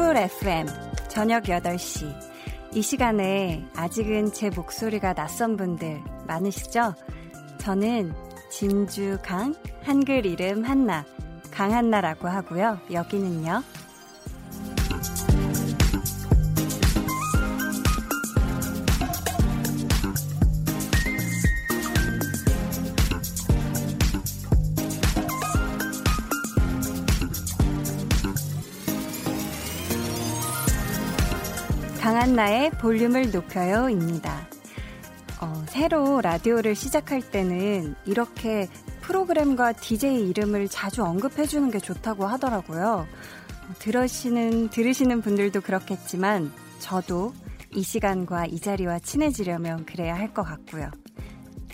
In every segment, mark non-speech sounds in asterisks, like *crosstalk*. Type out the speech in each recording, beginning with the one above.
쿨 FM 저녁 8시 이 시간에 아직은 제 목소리가 낯선 분들 많으시죠? 저는 진주 강 한글 이름 한나 강한나라고 하고요. 여기는요. 한나의 볼륨을 높여요입니다. 어, 새로 라디오를 시작할 때는 이렇게 프로그램과 DJ 이름을 자주 언급해주는 게 좋다고 하더라고요. 들으시는, 들으시는 분들도 그렇겠지만, 저도 이 시간과 이 자리와 친해지려면 그래야 할 것 같고요.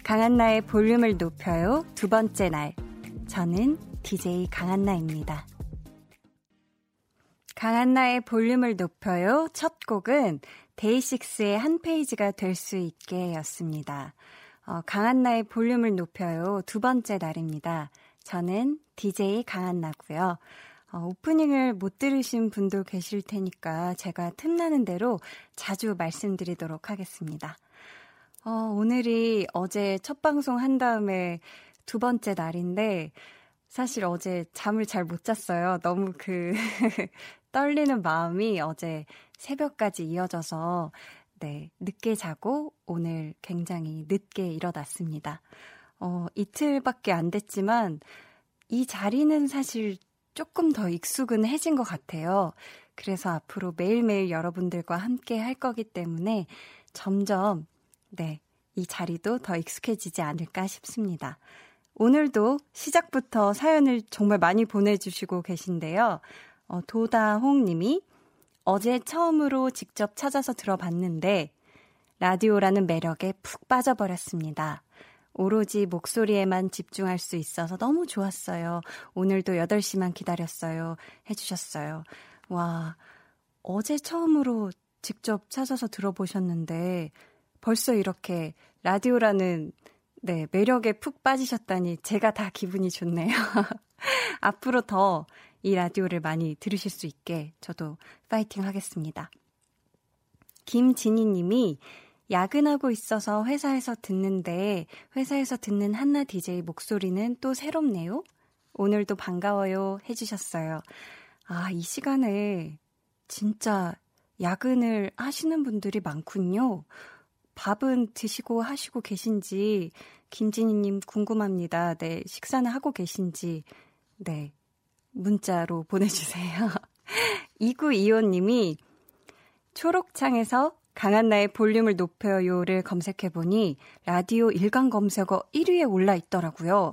강한나의 볼륨을 높여요. 두 번째 날. 저는 DJ 강한나입니다. 강한나의 볼륨을 높여요. 첫 곡은 데이식스의 한 페이지가 될 수 있게 였습니다. 어, 강한나의 볼륨을 높여요. 두 번째 날입니다. 저는 DJ 강한나고요. 어, 오프닝을 못 들으신 분도 계실 테니까 제가 틈나는 대로 자주 말씀드리도록 하겠습니다. 어, 오늘이 어제 첫 방송 한 다음에 두 번째 날인데 사실 어제 잠을 잘 못 잤어요. 너무 그 *laughs* 떨리는 마음이 어제 새벽까지 이어져서 네, 늦게 자고 오늘 굉장히 늦게 일어났습니다. 어, 이틀밖에 안 됐지만 이 자리는 사실 조금 더 익숙은 해진 것 같아요. 그래서 앞으로 매일매일 여러분들과 함께 할 거기 때문에 점점 네, 이 자리도 더 익숙해지지 않을까 싶습니다. 오늘도 시작부터 사연을 정말 많이 보내주시고 계신데요. 어, 도다홍 님이 어제 처음으로 직접 찾아서 들어봤는데 라디오라는 매력에 푹 빠져버렸습니다. 오로지 목소리에만 집중할 수 있어서 너무 좋았어요. 오늘도 8시만 기다렸어요. 해주셨어요. 와, 어제 처음으로 직접 찾아서 들어보셨는데 벌써 이렇게 라디오라는 네, 매력에 푹 빠지셨다니 제가 다 기분이 좋네요. *laughs* 앞으로 더 이 라디오를 많이 들으실 수 있게 저도 파이팅 하겠습니다. 김진희 님이 야근하고 있어서 회사에서 듣는데 회사에서 듣는 한나 DJ 목소리는 또 새롭네요. 오늘도 반가워요 해주셨어요. 아, 이 시간에 진짜 야근을 하시는 분들이 많군요. 밥은 드시고 하시고 계신지 김진희님 궁금합니다. 네, 식사는 하고 계신지. 네, 문자로 *laughs* 보내주세요. 2925님이 초록창에서 강한나의 볼륨을 높여요를 검색해보니 라디오 일간 검색어 1위에 올라 있더라고요.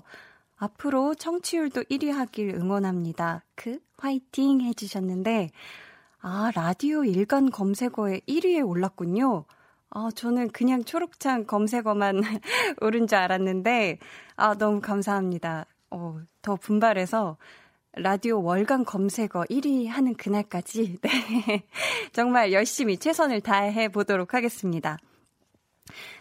앞으로 청취율도 1위 하길 응원합니다. 그 화이팅 해주셨는데, 아, 라디오 일간 검색어에 1위에 올랐군요. 아, 저는 그냥 초록창 검색어만 *laughs* 오른 줄 알았는데, 아, 너무 감사합니다. 어, 더 분발해서 라디오 월간 검색어 1위 하는 그날까지, *laughs* 네. 정말 열심히 최선을 다해 보도록 하겠습니다.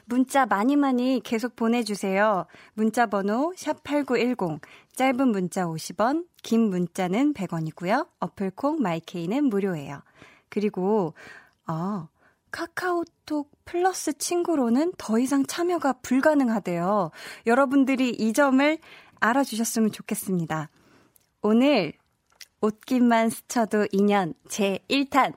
문자 많이 많이 계속 보내주세요. 문자 번호 샵8910, 짧은 문자 50원, 긴 문자는 100원이고요. 어플콩 마이케이는 무료예요. 그리고, 어, 카카오톡 플러스 친구로는 더 이상 참여가 불가능하대요. 여러분들이 이 점을 알아주셨으면 좋겠습니다. 오늘 옷깃만 스쳐도 2년 제 1탄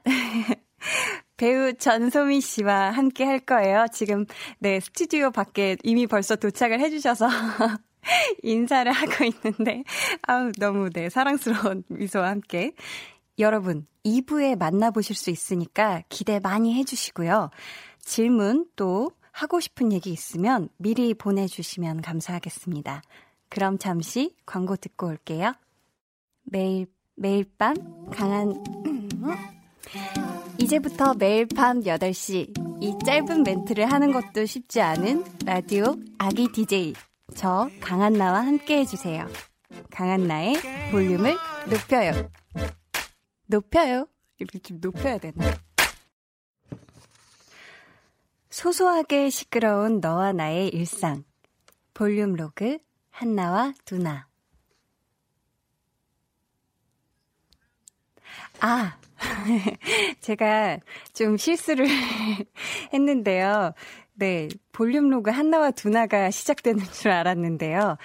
배우 전소미 씨와 함께 할 거예요. 지금 네 스튜디오 밖에 이미 벌써 도착을 해주셔서 *laughs* 인사를 하고 있는데 아우 너무 네 사랑스러운 미소와 함께 여러분 2부에 만나보실 수 있으니까 기대 많이 해주시고요. 질문 또 하고 싶은 얘기 있으면 미리 보내주시면 감사하겠습니다. 그럼 잠시 광고 듣고 올게요. 매일, 매일 밤 강한, 이제부터 매일 밤 8시 이 짧은 멘트를 하는 것도 쉽지 않은 라디오 아기 DJ 저 강한나와 함께 해주세요. 강한나의 볼륨을 높여요. 높여요. 이렇게 좀 높여야 되나? 소소하게 시끄러운 너와 나의 일상. 볼륨 로그 한나와 두나. 아, *laughs* 제가 좀 실수를 *laughs* 했는데요. 네, 볼륨 로그 한나와 두나가 시작되는 줄 알았는데요.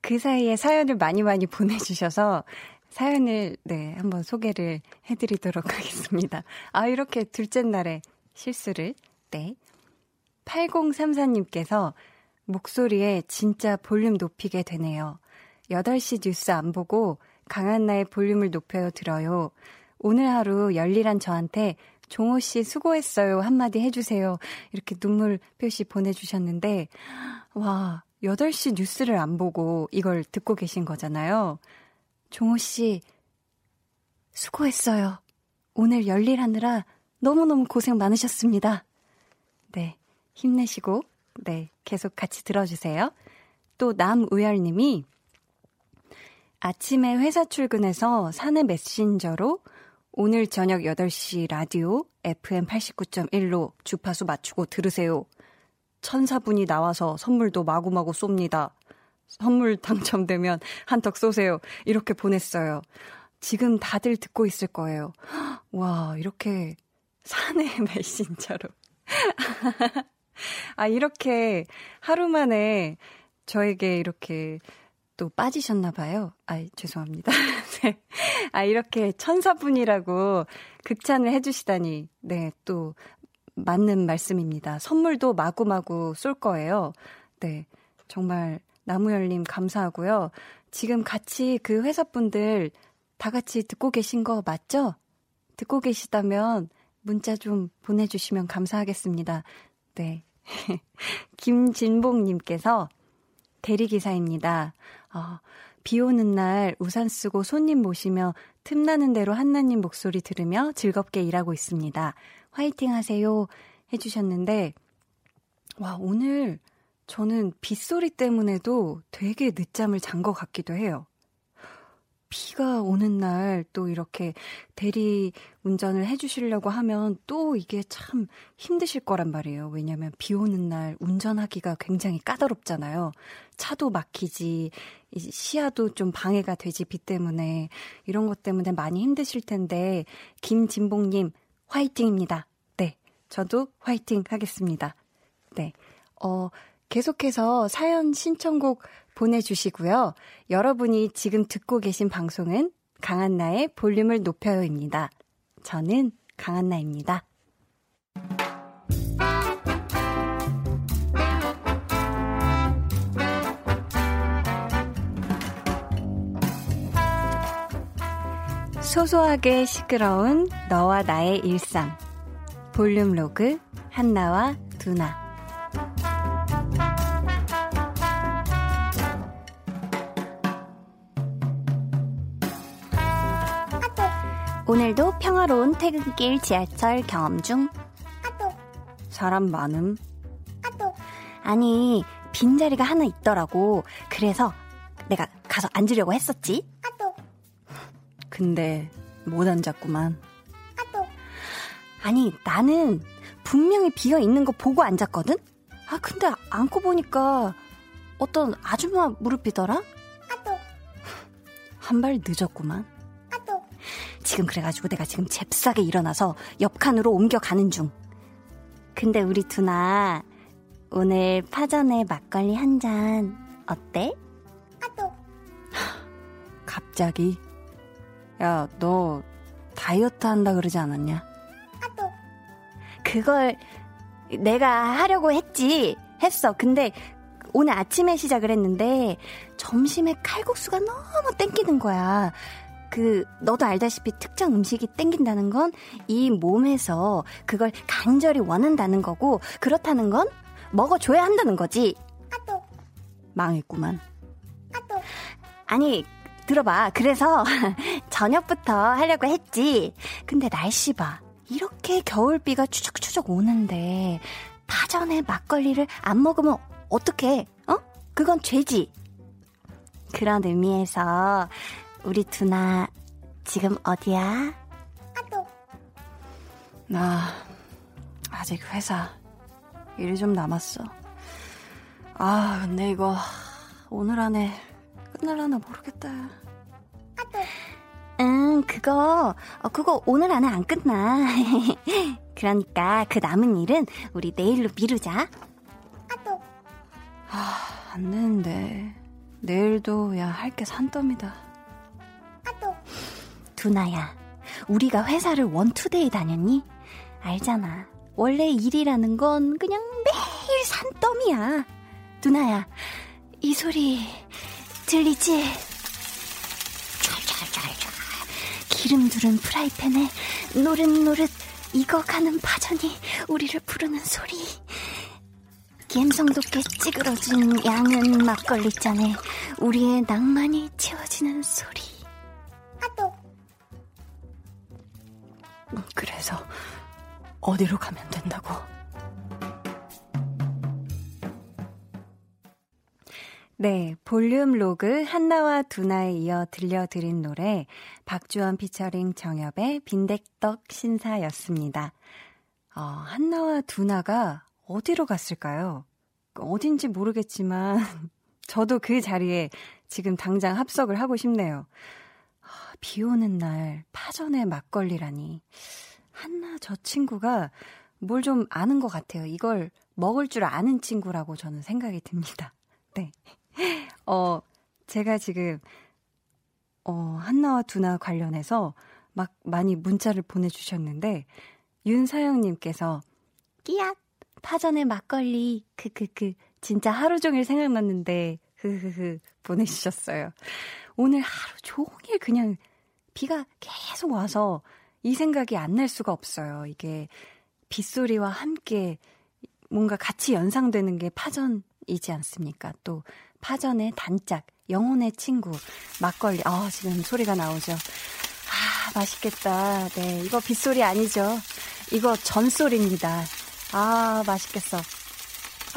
그 사이에 사연을 많이 많이 보내주셔서 사연을, 네, 한번 소개를 해드리도록 *laughs* 하겠습니다. 아, 이렇게 둘째 날에 실수를, 네. 8034님께서 목소리에 진짜 볼륨 높이게 되네요. 8시 뉴스 안 보고 강한 나의 볼륨을 높여요 들어요. 오늘 하루 열일한 저한테 종호 씨 수고했어요 한마디 해주세요. 이렇게 눈물 표시 보내주셨는데, 와, 8시 뉴스를 안 보고 이걸 듣고 계신 거잖아요. 종호 씨, 수고했어요. 오늘 열일하느라 너무너무 고생 많으셨습니다. 네, 힘내시고, 네, 계속 같이 들어주세요. 또 남우열 님이 아침에 회사 출근해서 사내 메신저로 오늘 저녁 8시 라디오 FM 89.1로 주파수 맞추고 들으세요. 천사분이 나와서 선물도 마구마구 쏩니다. 선물 당첨되면 한턱 쏘세요. 이렇게 보냈어요. 지금 다들 듣고 있을 거예요. 와, 이렇게 사내 *laughs* 메신저로. *laughs* 아, 이렇게 하루 만에 저에게 이렇게 또 빠지셨나 봐요. 아, 죄송합니다. *laughs* 네. 아, 이렇게 천사분이라고 극찬을 해 주시다니, 네, 또 맞는 말씀입니다. 선물도 마구마구 쏠 거예요. 네. 정말 나무열 님 감사하고요. 지금 같이 그 회사분들 다 같이 듣고 계신 거 맞죠? 듣고 계시다면 문자 좀 보내 주시면 감사하겠습니다. 네. *laughs* 김진봉 님께서 대리기사입니다. 어, 비 오는 날 우산 쓰고 손님 모시며 틈나는 대로 한나님 목소리 들으며 즐겁게 일하고 있습니다. 화이팅 하세요. 해주셨는데, 와, 오늘 저는 빗소리 때문에도 되게 늦잠을 잔 것 같기도 해요. 비가 오는 날 또 이렇게 대리 운전을 해주시려고 하면 또 이게 참 힘드실 거란 말이에요. 왜냐면 비 오는 날 운전하기가 굉장히 까다롭잖아요. 차도 막히지, 시야도 좀 방해가 되지, 비 때문에. 이런 것 때문에 많이 힘드실 텐데, 김진봉님, 화이팅입니다. 네. 저도 화이팅 하겠습니다. 네. 어, 계속해서 사연 신청곡 보내주시고요. 여러분이 지금 듣고 계신 방송은 강한나의 볼륨을 높여요입니다. 저는 강한나입니다. 소소하게 시끄러운 너와 나의 일상. 볼륨 로그 한나와 두나. 오늘도 평화로운 퇴근길 지하철 경험 중. 아또. 사람 많음. 아또. 아니, 빈자리가 하나 있더라고. 그래서 내가 가서 앉으려고 했었지. 아또. 근데 못 앉았구만. 아또. 아니, 나는 분명히 비어 있는 거 보고 앉았거든? 아, 근데 앉고 보니까 어떤 아줌마 무릎이더라? 아또. 한발 늦었구만. 지금 그래가지고 내가 지금 잽싸게 일어나서 옆 칸으로 옮겨가는 중. 근데 우리 두나 오늘 파전에 막걸리 한 잔 어때? 아또. *laughs* 갑자기? 야, 너 다이어트 한다 그러지 않았냐? 아또. 그걸 내가 하려고 했지. 했어. 근데 오늘 아침에 시작을 했는데 점심에 칼국수가 너무 땡기는 거야. 그 너도 알다시피 특정 음식이 땡긴다는 건 이 몸에서 그걸 간절히 원한다는 거고 그렇다는 건 먹어줘야 한다는 거지. 아또 망했구만. 아또 아니 들어봐. 그래서 *laughs* 저녁부터 하려고 했지. 근데 날씨 봐. 이렇게 겨울비가 추적추적 오는데 파전에 막걸리를 안 먹으면 어떡해? 어? 그건 죄지. 그런 의미에서 우리 두나 지금 어디야? 아또. 나 아직 회사 일이 좀 남았어. 아 근데 이거 오늘 안에 끝날라나 모르겠다. 아또. 응, 그거, 어, 그거 오늘 안에 안 끝나. *laughs* 그러니까 그 남은 일은 우리 내일로 미루자. 아또. 아, 안 되는데. 내일도 야, 할 게 산더미다. 두나야, 우리가 회사를 원투데이 다녔니? 알잖아. 원래 일이라는 건 그냥 매일 산더미야. 누나야, 이 소리 들리지? 촤촤촤촤 기름 두른 프라이팬에 노릇노릇 익어가는 파전이 우리를 부르는 소리. 갬성 돋게 찌그러진 양은 막걸리 잔에 우리의 낭만이 채워지는 소리. 그래서 어디로 가면 된다고? 네, 볼륨 로그 한나와 두나에 이어 들려드린 노래 박주원 피처링 정엽의 빈대떡 신사였습니다. 어, 한나와 두나가 어디로 갔을까요? 어딘지 모르겠지만 *laughs* 저도 그 자리에 지금 당장 합석을 하고 싶네요. 아, 비 오는 날 파전에 막걸리라니. 한나 저 친구가 뭘 좀 아는 것 같아요. 이걸 먹을 줄 아는 친구라고 저는 생각이 듭니다. *laughs* 네. 어, 제가 지금, 어, 한나와 두나 관련해서 막 많이 문자를 보내주셨는데, 윤사영님께서, 끼앗! 파전에 막걸리, 크크크, 진짜 하루 종일 생각났는데, 흐흐흐, 보내주셨어요. 오늘 하루 종일 그냥 비가 계속 와서 이 생각이 안 날 수가 없어요. 이게 빗소리와 함께 뭔가 같이 연상되는 게 파전이지 않습니까? 또 파전의 단짝, 영혼의 친구, 막걸리. 아, 지금 소리가 나오죠. 아, 맛있겠다. 네, 이거 빗소리 아니죠. 이거 전소리입니다. 아, 맛있겠어.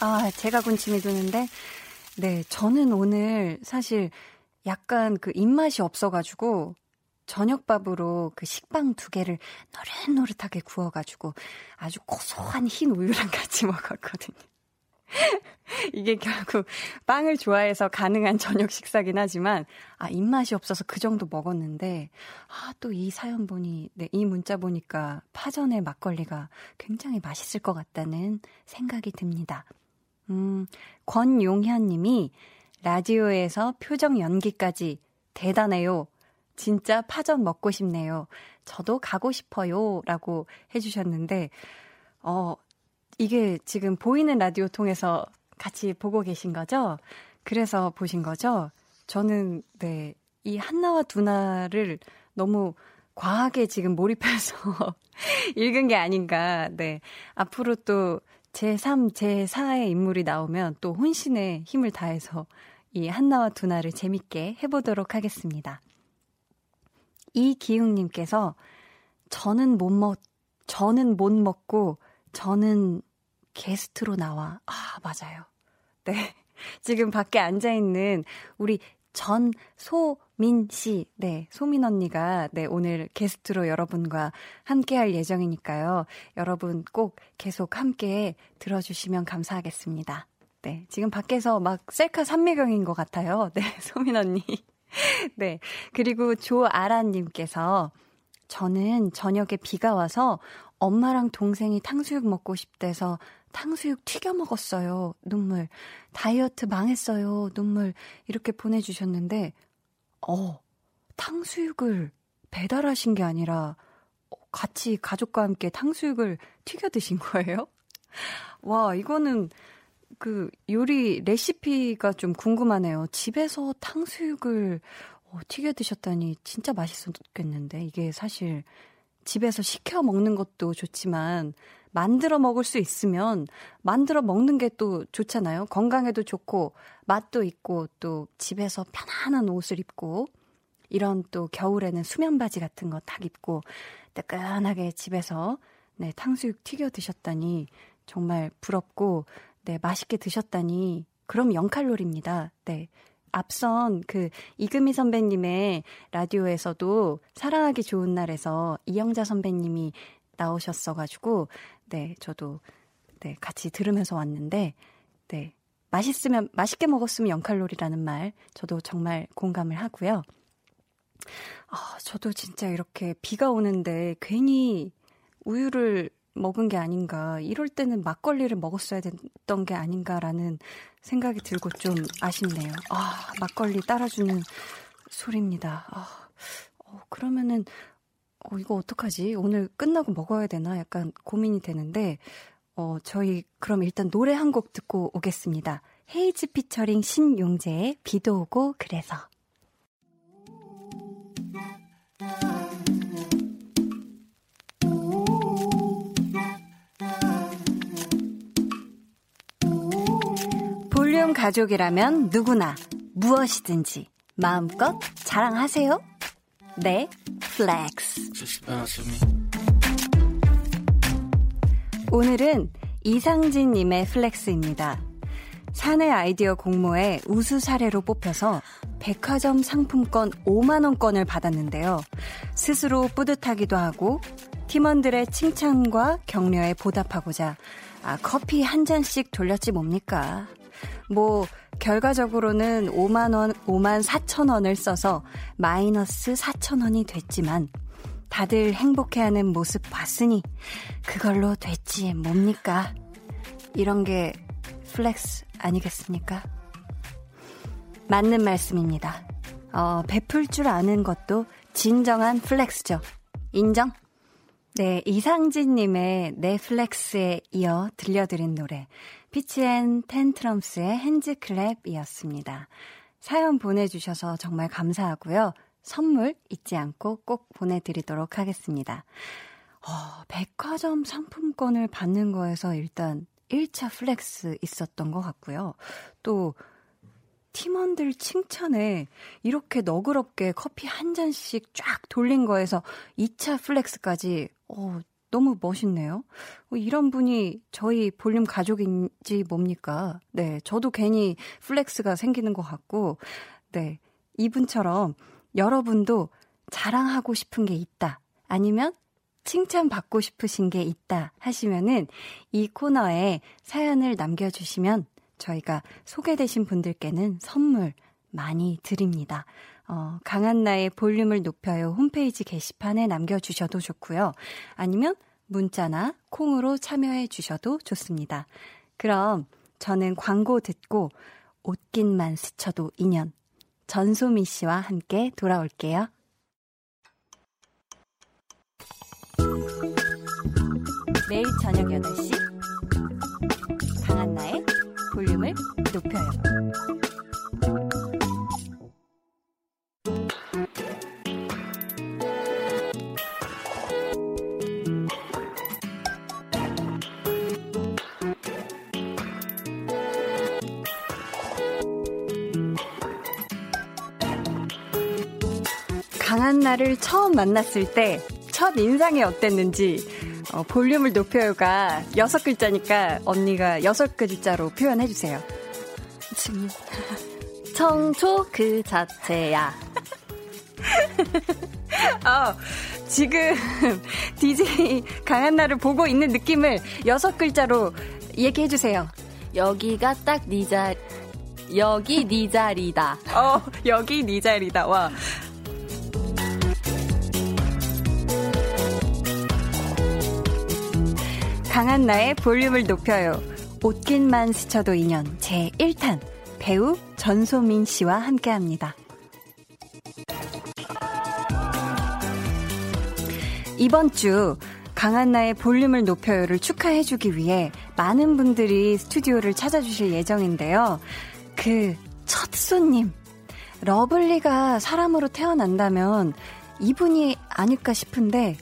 아, 제가 군침이 도는데, 네, 저는 오늘 사실 약간 그 입맛이 없어가지고, 저녁밥으로 그 식빵 두 개를 노릇노릇하게 구워가지고 아주 고소한 흰 우유랑 *laughs* 같이 먹었거든요. *laughs* 이게 결국 빵을 좋아해서 가능한 저녁 식사긴 하지만 아 입맛이 없어서 그 정도 먹었는데 아 또 이 사연 보니 네, 이 문자 보니까 파전의 막걸리가 굉장히 맛있을 것 같다는 생각이 듭니다. 음, 권용현 님이 라디오에서 표정 연기까지 대단해요. 진짜 파전 먹고 싶네요. 저도 가고 싶어요. 라고 해주셨는데, 어, 이게 지금 보이는 라디오 통해서 같이 보고 계신 거죠? 그래서 보신 거죠? 저는, 네, 이 한나와 두나를 너무 과하게 지금 몰입해서 *laughs* 읽은 게 아닌가. 네. 앞으로 또 제3, 제4의 인물이 나오면 또 혼신의 힘을 다해서 이 한나와 두나를 재밌게 해보도록 하겠습니다. 이기웅님께서 저는 못 먹, 저는 못 먹고 저는 게스트로 나와. 아, 맞아요. 네. *laughs* 지금 밖에 앉아있는 우리 전소민 씨, 네, 소민 언니가, 네, 오늘 게스트로 여러분과 함께 할 예정이니까요. 여러분 꼭 계속 함께 들어주시면 감사하겠습니다. 네, 지금 밖에서 막 셀카 산미경인 것 같아요. *laughs* 네, 소민 언니. 네. 그리고 조아라님께서 저는 저녁에 비가 와서 엄마랑 동생이 탕수육 먹고 싶대서 탕수육 튀겨 먹었어요. 눈물. 다이어트 망했어요. 눈물. 이렇게 보내주셨는데, 어, 탕수육을 배달하신 게 아니라 같이 가족과 함께 탕수육을 튀겨 드신 거예요? *laughs* 와, 이거는 그 요리 레시피가 좀 궁금하네요. 집에서 탕수육을 어, 튀겨 드셨다니 진짜 맛있었겠는데 이게 사실 집에서 시켜 먹는 것도 좋지만 만들어 먹을 수 있으면 만들어 먹는 게 또 좋잖아요. 건강에도 좋고 맛도 있고 또 집에서 편안한 옷을 입고 이런 또 겨울에는 수면 바지 같은 거 딱 입고 뜨끈하게 집에서 네, 탕수육 튀겨 드셨다니 정말 부럽고 네, 맛있게 드셨다니 그럼 0칼로리입니다. 네. 앞선 그 이금희 선배님의 라디오에서도 사랑하기 좋은 날에서 이영자 선배님이 나오셨어가지고, 네, 저도, 네, 같이 들으면서 왔는데, 네, 맛있으면, 맛있게 먹었으면 0칼로리라는 말, 저도 정말 공감을 하고요. 아, 저도 진짜 이렇게 비가 오는데 괜히 우유를 먹은 게 아닌가. 이럴 때는 막걸리를 먹었어야 됐던 게 아닌가라는 생각이 들고 좀 아쉽네요. 아, 막걸리 따라주는 소리입니다. 아, 어, 그러면은, 어, 이거 어떡하지? 오늘 끝나고 먹어야 되나? 약간 고민이 되는데, 어, 저희 그럼 일단 노래 한 곡 듣고 오겠습니다. 헤이즈 피처링 신용재의 비도 오고 그래서. 볼륨 가족이라면 누구나 무엇이든지 마음껏 자랑하세요. 내 flex. 오늘은 이상진님의 flex입니다. 사내 아이디어 공모에 우수 사례로 뽑혀서 백화점 상품권 5만원권을 받았는데요. 스스로 뿌듯하기도 하고 팀원들의 칭찬과 격려에 보답하고자 아, 커피 한 잔씩 돌렸지 뭡니까? 뭐, 결과적으로는 5만 원, 5만 4천 원을 써서 마이너스 4천 원이 됐지만 다들 행복해하는 모습 봤으니 그걸로 됐지 뭡니까? 이런 게 flex 아니겠습니까? 맞는 말씀입니다. 어, 베풀 줄 아는 것도 진정한 flex죠. 인정? 네, 이상진님의 내 flex에 이어 들려드린 노래, 피치앤 텐트럼스의 핸즈클랩이었습니다. 사연 보내주셔서 정말 감사하고요. 선물 잊지 않고 꼭 보내드리도록 하겠습니다. 어, 백화점 상품권을 받는 거에서 일단 1차 flex 있었던 것 같고요. 또 팀원들 칭찬에 이렇게 너그럽게 커피 한 잔씩 쫙 돌린 거에서 2차 flex까지 어, 너무 멋있네요. 어, 이런 분이 저희 볼륨 가족인지 뭡니까? 네, 저도 괜히 flex가 생기는 것 같고, 네, 이분처럼 여러분도 자랑하고 싶은 게 있다. 아니면 칭찬받고 싶으신 게 있다 하시면은 이 코너에 사연을 남겨주시면 저희가 소개되신 분들께는 선물 많이 드립니다. 어, 강한 나의 볼륨을 높여요 홈페이지 게시판에 남겨주셔도 좋고요. 아니면 문자나 콩으로 참여해 주셔도 좋습니다. 그럼 저는 광고 듣고 옷깃만 스쳐도 인연 전소미 씨와 함께 돌아올게요. 매일 저녁 8시 강한나의 볼륨을 높여요. 나를 처음 만났을 때 첫 인상이 어땠는지 어, 볼륨을 높여요가 여섯 글자니까 언니가 여섯 글자로 표현해 주세요. 청초 그 자체야. *laughs* 어, 지금 *laughs* DJ 강한나를 보고 있는 느낌을 여섯 글자로 얘기해 주세요. 여기가 딱 네 자리. 여기 네 자리다. 어, 여기 네 자리다. 와. 강한 나의 볼륨을 높여요. 옷깃만 스쳐도 인연 제 1탄 배우 전소민 씨와 함께 합니다. 이번 주 강한나의 볼륨을 높여요를 축하해주기 위해 많은 분들이 스튜디오를 찾아주실 예정인데요. 그 첫 손님, lovely가 사람으로 태어난다면 이분이 아닐까 싶은데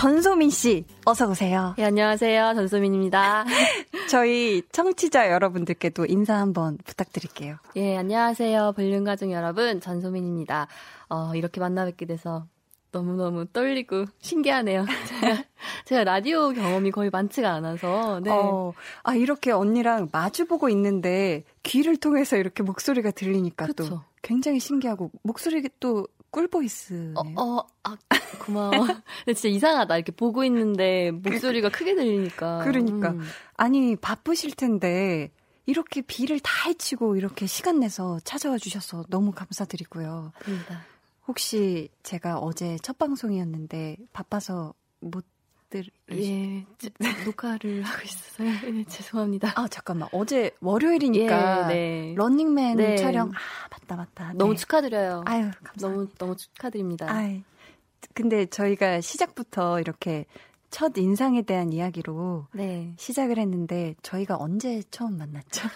전소민 씨, 어서 오세요. 네, 안녕하세요. 전소민입니다. *laughs* 저희 청취자 여러분들께도 인사 한번 부탁드릴게요. 예, 안녕하세요. 볼륨 가족 여러분, 전소민입니다. 어, 이렇게 만나 뵙게 돼서 너무너무 떨리고 신기하네요. 제가, *laughs* 제가 라디오 경험이 거의 많지가 않아서. 네. 어, 아, 이렇게 언니랑 마주보고 있는데 귀를 통해서 이렇게 목소리가 들리니까 그쵸. 또 굉장히 신기하고 목소리 또 꿀보이스. 어, 어, 아, 고마워. *laughs* 근데 진짜 이상하다. 이렇게 보고 있는데 목소리가 크게 들리니까. 그러니까. 음. 아니, 바쁘실 텐데, 이렇게 비를 다 헤치고 이렇게 시간 내서 찾아와 주셔서 너무 감사드리고요. 아닙니다. 혹시 제가 어제 첫 방송이었는데 바빠서 못 들... 예, 녹화를 *laughs* 하고 있어서요. 예, 죄송합니다. 아, 잠깐만. 어제 월요일이니까 예, 네. 런닝맨 네. 촬영. 아, 맞다, 맞다. 너무 네. 축하드려요. 아유, 감사합니다. 너무, 너무 축하드립니다. 아이, 근데 저희가 시작부터 이렇게 첫 인상에 대한 이야기로 네. 시작을 했는데 저희가 언제 처음 만났죠?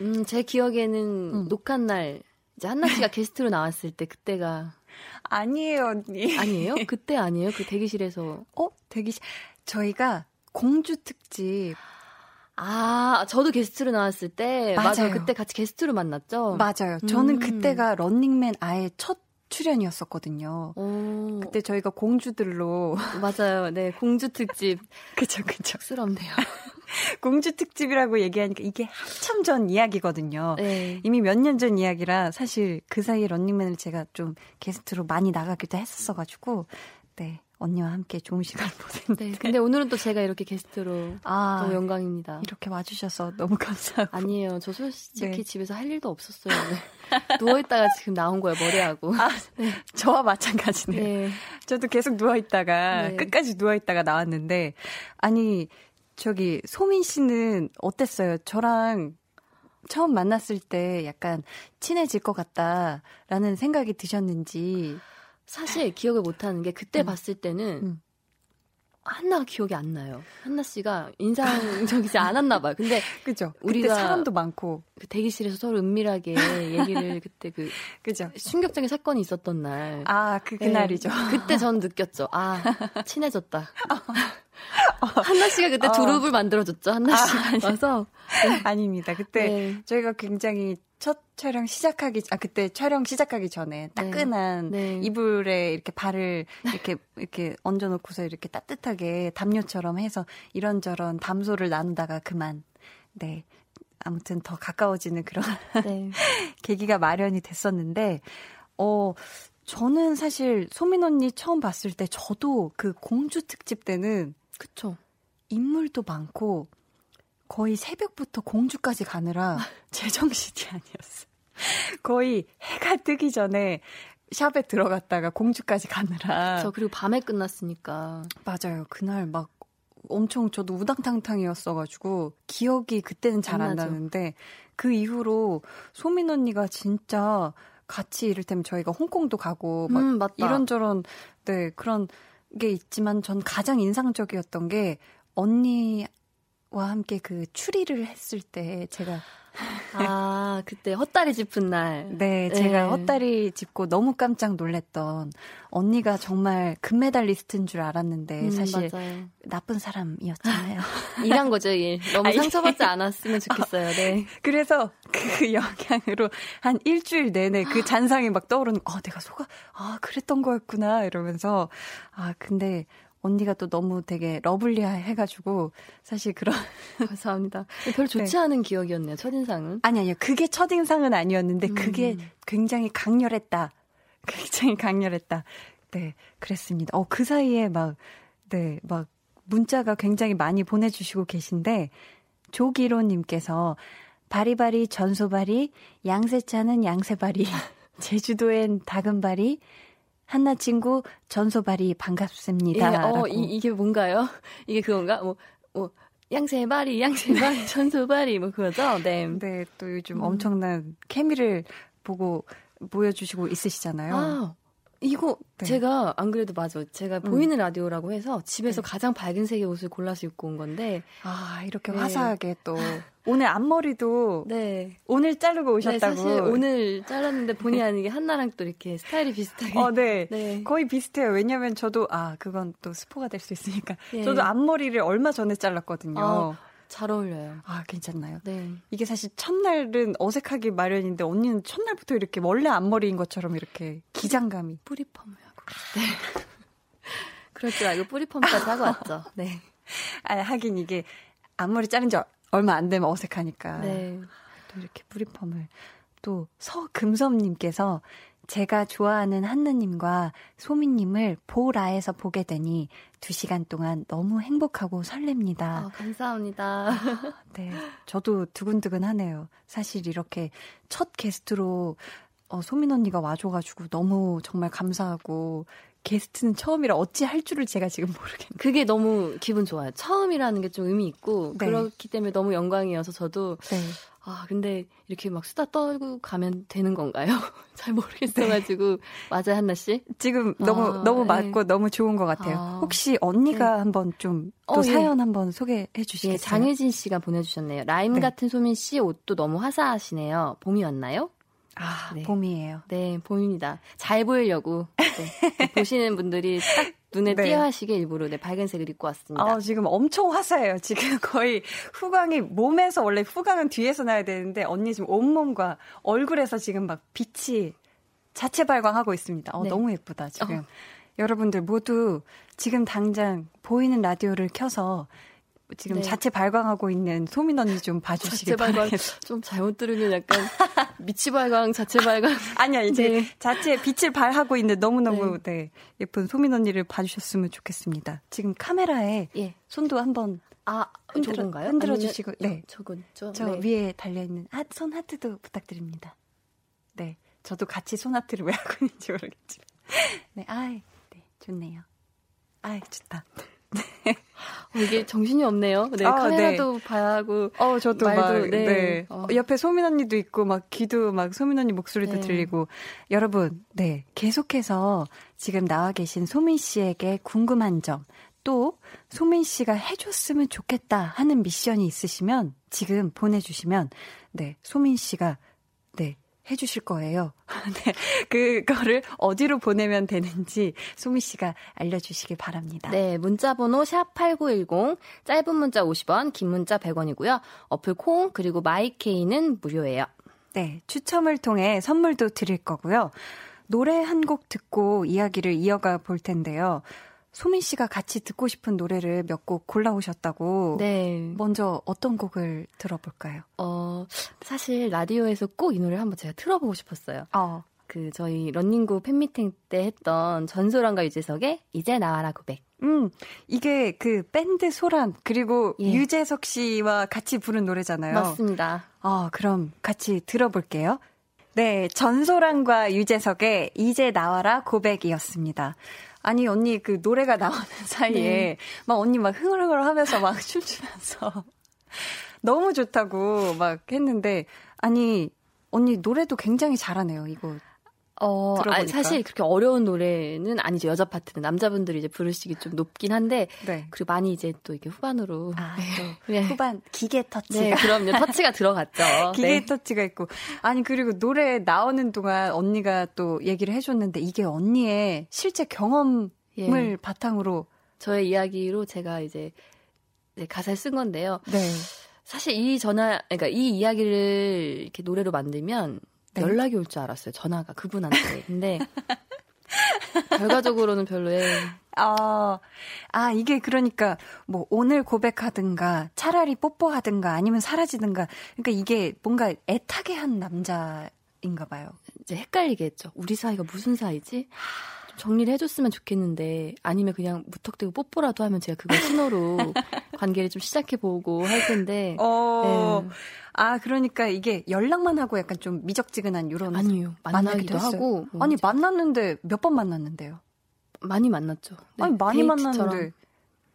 음, 제 기억에는 음. 녹화 날 이제 한나 씨가 *laughs* 게스트로 나왔을 때 그때가 아니에요, 언니. 아니에요? *laughs* 그때 아니에요? 그 대기실에서. 어? 대기실. 저희가 공주 특집. 아, 저도 게스트로 나왔을 때. 맞아요. 맞아요. 그때 같이 게스트로 만났죠? 맞아요. 저는 음. 그때가 런닝맨 아예 첫 출연이었었거든요. 오. 그때 저희가 공주들로 맞아요. 네, 공주 특집. *laughs* 그쵸, 그쵸. 쑥스럽네요. *laughs* 공주 특집이라고 얘기하니까 이게 한참 전 이야기거든요. 네. 이미 몇 년 전 이야기라 사실 그 사이에 런닝맨을 제가 좀 게스트로 많이 나가기도 했었어가지고 네. 언니와 함께 좋은 시간 *laughs* 보냈는데. 네, 근데 오늘은 또 제가 이렇게 게스트로 아, 너무 영광입니다. 이렇게 와주셔서 너무 감사하고. 아니에요. 저 솔직히 네. 집에서 할 일도 없었어요. 네. *laughs* 누워있다가 지금 나온 거예요, 머리하고. 아, 네. 저와 마찬가지네요. 네. 저도 계속 누워있다가, 네. 끝까지 누워있다가 나왔는데, 아니, 저기, 소민 씨는 어땠어요? 저랑 처음 만났을 때 약간 친해질 것 같다라는 생각이 드셨는지. 사실 기억을 못하는 게 그때 음. 봤을 때는 음. 한나가 기억이 안 나요. 한나 씨가 인상적이지 *laughs* 않았나 봐요. 근데 그죠. 우리가 사람도 많고 그 대기실에서 서로 은밀하게 얘기를 *laughs* 그때 그 그죠. 충격적인 사건이 있었던 날. 아, 그 그날이죠. 네, 그때 전 느꼈죠. 아, *laughs* 친해졌다. 한나 씨가 그때 어. 두릅을 만들어줬죠. 한나 씨가 아, 와서. 네. 아닙니다. 그때 네. 저희가 굉장히 첫 촬영 시작하기 아 그때 촬영 시작하기 전에 네. 따끈한 네. 이불에 이렇게 발을 이렇게 이렇게 얹어 놓고서 이렇게 따뜻하게 담요처럼 해서 이런저런 담소를 나누다가 그만 네. 아무튼 더 가까워지는 그런 네. *laughs* 계기가 마련이 됐었는데 어 저는 사실 소민 언니 처음 봤을 때 저도 그 공주 특집 때는 그쵸 인물도 많고 거의 새벽부터 공주까지 가느라 *laughs* 제정신이 아니었어요. 거의 해가 뜨기 전에 샵에 들어갔다가 공주까지 가느라. 저 그리고 밤에 끝났으니까. 맞아요. 그날 막 엄청 저도 우당탕탕이었어가지고 기억이 그때는 잘 안 나는데 그 이후로 소민 언니가 진짜 같이 이를테면 저희가 홍콩도 가고 막 음, 이런저런 네 그런 게 있지만 전 가장 인상적이었던 게 언니 와 함께 그 추리를 했을 때 제가 아 그때 헛다리 짚은 날. 네, 제가 네. 헛다리 짚고 너무 깜짝 놀랐던 언니가 정말 금메달리스트인 줄 알았는데 음, 사실 맞아요. 나쁜 사람이었잖아요. *laughs* 일한 거죠, 일. 너무 상처받지 않았으면 좋겠어요. 네. *laughs* 그래서 그 영향으로 한 일주일 내내 그 잔상이 막 떠오르는. 아, 내가 속아 아 그랬던 거였구나 이러면서 아 근데 언니가 또 너무 되게 러블리해가지고 사실 그런 *laughs* 감사합니다. 별 좋지 네. 않은 기억이었네요. 첫인상은 아니 아니요. 그게 첫인상은 아니었는데 음. 그게 굉장히 강렬했다. *laughs* 굉장히 강렬했다. 네, 그랬습니다. 어, 그 사이에 막, 네, 막, 문자가 굉장히 많이 보내주시고 계신데, 조기로님께서, 바리바리 전소바리, 양세차는 양세바리, *laughs* 제주도엔 다금바리, 한나 친구 전소발이 반갑습니다. 예, 어, 이, 이게 뭔가요? *laughs* 이게 그건가? 뭐, 뭐, 양세바리, 양세바리, 전소바리, 뭐 그거죠? 네. 네, 또 요즘 음. 엄청난 케미를 보고 보여주시고 있으시잖아요. 아, 이거 네. 제가 안 그래도 맞아. 제가 음. 보이는 라디오라고 해서 집에서 네. 가장 밝은 색의 옷을 골라서 입고 온 건데 아 이렇게 네. 화사하게 또 *laughs* 오늘 앞머리도 네 오늘 자르고 네, 오셨다고. 사실 오늘 잘랐는데 본의 아니게 한나랑 또 이렇게 스타일이 비슷하게. 어, 네. 네. 거의 비슷해요. 왜냐면 저도 아 그건 또 스포가 될 수 있으니까. 예. 저도 앞머리를 얼마 전에 잘랐거든요. 아, 잘 어울려요. 아, 괜찮나요? 네. 이게 사실 첫날은 어색하기 마련인데 언니는 첫날부터 이렇게 원래 앞머리인 것처럼 이렇게 기장감이. 뿌리펌을 하고. 네. 그럴 줄 알고 뿌리펌까지 하고 왔죠. 네. 아, 하긴 이게 앞머리 자른 지 얼마 안 되면 어색하니까. 네. 또 이렇게 뿌리펌을. 또 서금섭님께서 제가 좋아하는 한느님과 소민님을 보라에서 보게 되니 두 시간 동안 너무 행복하고 설렙니다. 아, 감사합니다. 아, *laughs* 네. 저도 두근두근 하네요. 사실 이렇게 첫 게스트로 어, 소민 언니가 와줘가지고 너무 정말 감사하고 게스트는 처음이라 어찌 할 줄을 제가 지금 모르겠네요. 그게 너무 기분 좋아요. 처음이라는 게 좀 의미 있고 네. 그렇기 때문에 너무 영광이어서 저도 네. 아 근데 이렇게 막 수다 떨고 가면 되는 건가요? *laughs* 잘 모르겠어가지고 네. 맞아요 한나 씨? 지금 너무 아, 너무 네. 맞고 너무 좋은 것 같아요. 아, 혹시 언니가 네. 한번 좀또 어, 예. 사연 예. 한번 소개해 주시겠어요? 예, 장혜진 씨가 보내주셨네요. 라임 네. 같은 소민 씨 옷도 너무 화사하시네요. 봄이 왔나요? 아, 네. 봄이에요. 네, 봄입니다. 잘 보이려고 네. *laughs* 보시는 분들이 딱 눈에 네. 띄어 하시게 일부러 네, 밝은색을 입고 왔습니다. 아, 지금 엄청 화사해요. 지금 *laughs* 거의 후광이 몸에서 원래 후광은 뒤에서 나야 되는데 언니 지금 온몸과 얼굴에서 지금 막 빛이 자체 발광하고 있습니다. 어, 네. 너무 예쁘다, 지금. 어. 여러분들 모두 지금 당장 보이는 라디오를 켜서 지금 네. 자체 발광하고 있는 소민 언니 좀 봐주시기 바랍니다. *laughs* 좀 잘못 들으면 약간 미치 발광, 자체 발광. *laughs* 아니야 이제 네. 자체 빛을 발하고 있는 너무 너무 네. 네. 예쁜 소민 언니를 봐주셨으면 좋겠습니다. 지금 카메라에 예. 손도 한번 아 흔들어? 흔들어 주시고 네 저건 저, 저 네. 위에 달려 있는 하, 손 하트도 부탁드립니다. 네 저도 같이 손 하트를 왜 하고 있는지 모르겠지만 *laughs* 네 아이 네 좋네요. 아이 좋다. *laughs* 네. 어, 이게 정신이 없네요. 네, 아, 카메라도 네. 봐야 하고. 어, 저도 말도, 막, 네. 네. 어. 옆에 소민 언니도 있고, 막 귀도 막 소민 언니 목소리도 네. 들리고. 여러분, 네. 계속해서 지금 나와 계신 소민 씨에게 궁금한 점, 또 소민 씨가 해줬으면 좋겠다 하는 미션이 있으시면 지금 보내주시면, 네. 소민 씨가, 네. 해주실 거예요. *laughs* 네, 그거를 어디로 보내면 되는지 소미 씨가 알려주시길 바랍니다. 네, 문자번호 샵8910, 짧은 문자 50원, 긴 문자 100원이고요. 어플 콩, 그리고 마이케이는 무료예요. 네, 추첨을 통해 선물도 드릴 거고요. 노래 한 곡 듣고 이야기를 이어가 볼 텐데요. 소민 씨가 같이 듣고 싶은 노래를 몇 곡 골라오셨다고. 네. 먼저 어떤 곡을 들어볼까요? 어, 사실 라디오에서 꼭 이 노래를 한번 제가 틀어보고 싶었어요. 어. 그 저희 런닝구 팬미팅 때 했던 전소란과 유재석의 이제 나와라 고백. 음, 이게 그 밴드 소란 그리고 예. 유재석 씨와 같이 부른 노래잖아요. 맞습니다. 어, 그럼 같이 들어볼게요. 네, 전소란과 유재석의 이제 나와라 고백이었습니다. 아니 언니 그 노래가 나오는 *laughs* 사이에 네. 막 언니 막 흥얼흥얼 하면서 막 *laughs* 춤추면서 *laughs* 너무 좋다고 막 했는데 아니 언니 노래도 굉장히 잘하네요. 이거 어, 아, 사실 그렇게 어려운 노래는 아니죠. 여자 파트는 남자분들이 이제 부르시기 좀 높긴 한데 네. 그리고 많이 이제 또 이게 후반으로 아, *laughs* 네. 후반 기계 터치가 네, 그럼요. 터치가 들어갔죠. *laughs* 기계 네. 터치가 있고 아니 그리고 노래 나오는 동안 언니가 또 얘기를 해줬는데 이게 언니의 실제 경험을 예. 바탕으로 저의 이야기로 제가 이제 가사를 쓴 건데요. 네. 사실 이 전화, 그러니까 이 이야기를 이렇게 노래로 만들면 네. 연락이 올 줄 알았어요. 전화가 그분한테. 근데 *laughs* 결과적으로는 별로예요. 아, 아, 이게 그러니까, 뭐, 오늘 고백하든가, 차라리 뽀뽀하든가, 아니면 사라지든가. 그러니까 이게 뭔가 애타게 한 남자인가 봐요. 이제 헷갈리게 했죠. 우리 사이가 무슨 사이지? 정리를 해줬으면 좋겠는데 아니면 그냥 무턱대고 뽀뽀라도 하면 제가 그걸 신호로 *laughs* 관계를 좀 시작해보고 할 텐데. 어, 네. 아 그러니까 이게 연락만 하고 약간 좀 미적지근한 이런 아니요 만나기도 하고 뭐 아니 만났는데 몇 번 만났는데요? 많이 만났죠. 네, 아니 많이 데이트처럼. 만났는데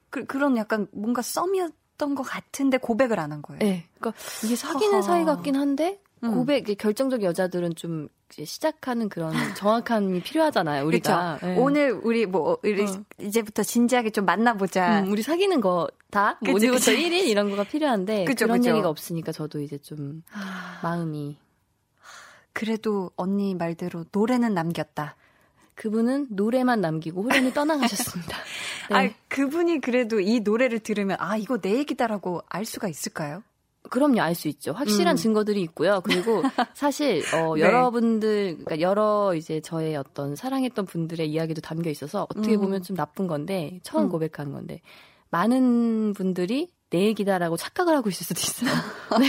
그, 그런 약간 뭔가 썸이었던 것 같은데 고백을 안 한 거예요. 네, 그러니까 이게 사귀는 아하. 사이 같긴 한데 음. 고백 결정적 여자들은 좀 시작하는 그런 정확함이 필요하잖아요, 우리가. 네. 오늘 우리 뭐 우리 어. 이제부터 진지하게 좀 만나보자. 음, 우리 사귀는 거 다? 뭐 오늘부터 1일 이런 거가 필요한데 그쵸, 그런 그쵸. 얘기가 없으니까 저도 이제 좀 마음이 그래도 언니 말대로 노래는 남겼다. 그분은 노래만 남기고 호련히 떠나가셨습니다. *laughs* 네. 아, 그분이 그래도 이 노래를 들으면 아, 이거 내 얘기다라고 알 수가 있을까요? 그럼요, 알 수 있죠. 확실한 음. 증거들이 있고요. 그리고 *laughs* 사실 어 네. 여러분들 그러니까 여러 이제 저의 어떤 사랑했던 분들의 이야기도 담겨 있어서 어떻게 음. 보면 좀 나쁜 건데 처음 음. 고백한 건데 많은 분들이 내 얘기다라고 착각을 하고 있을 수도 있어요. *laughs* 네.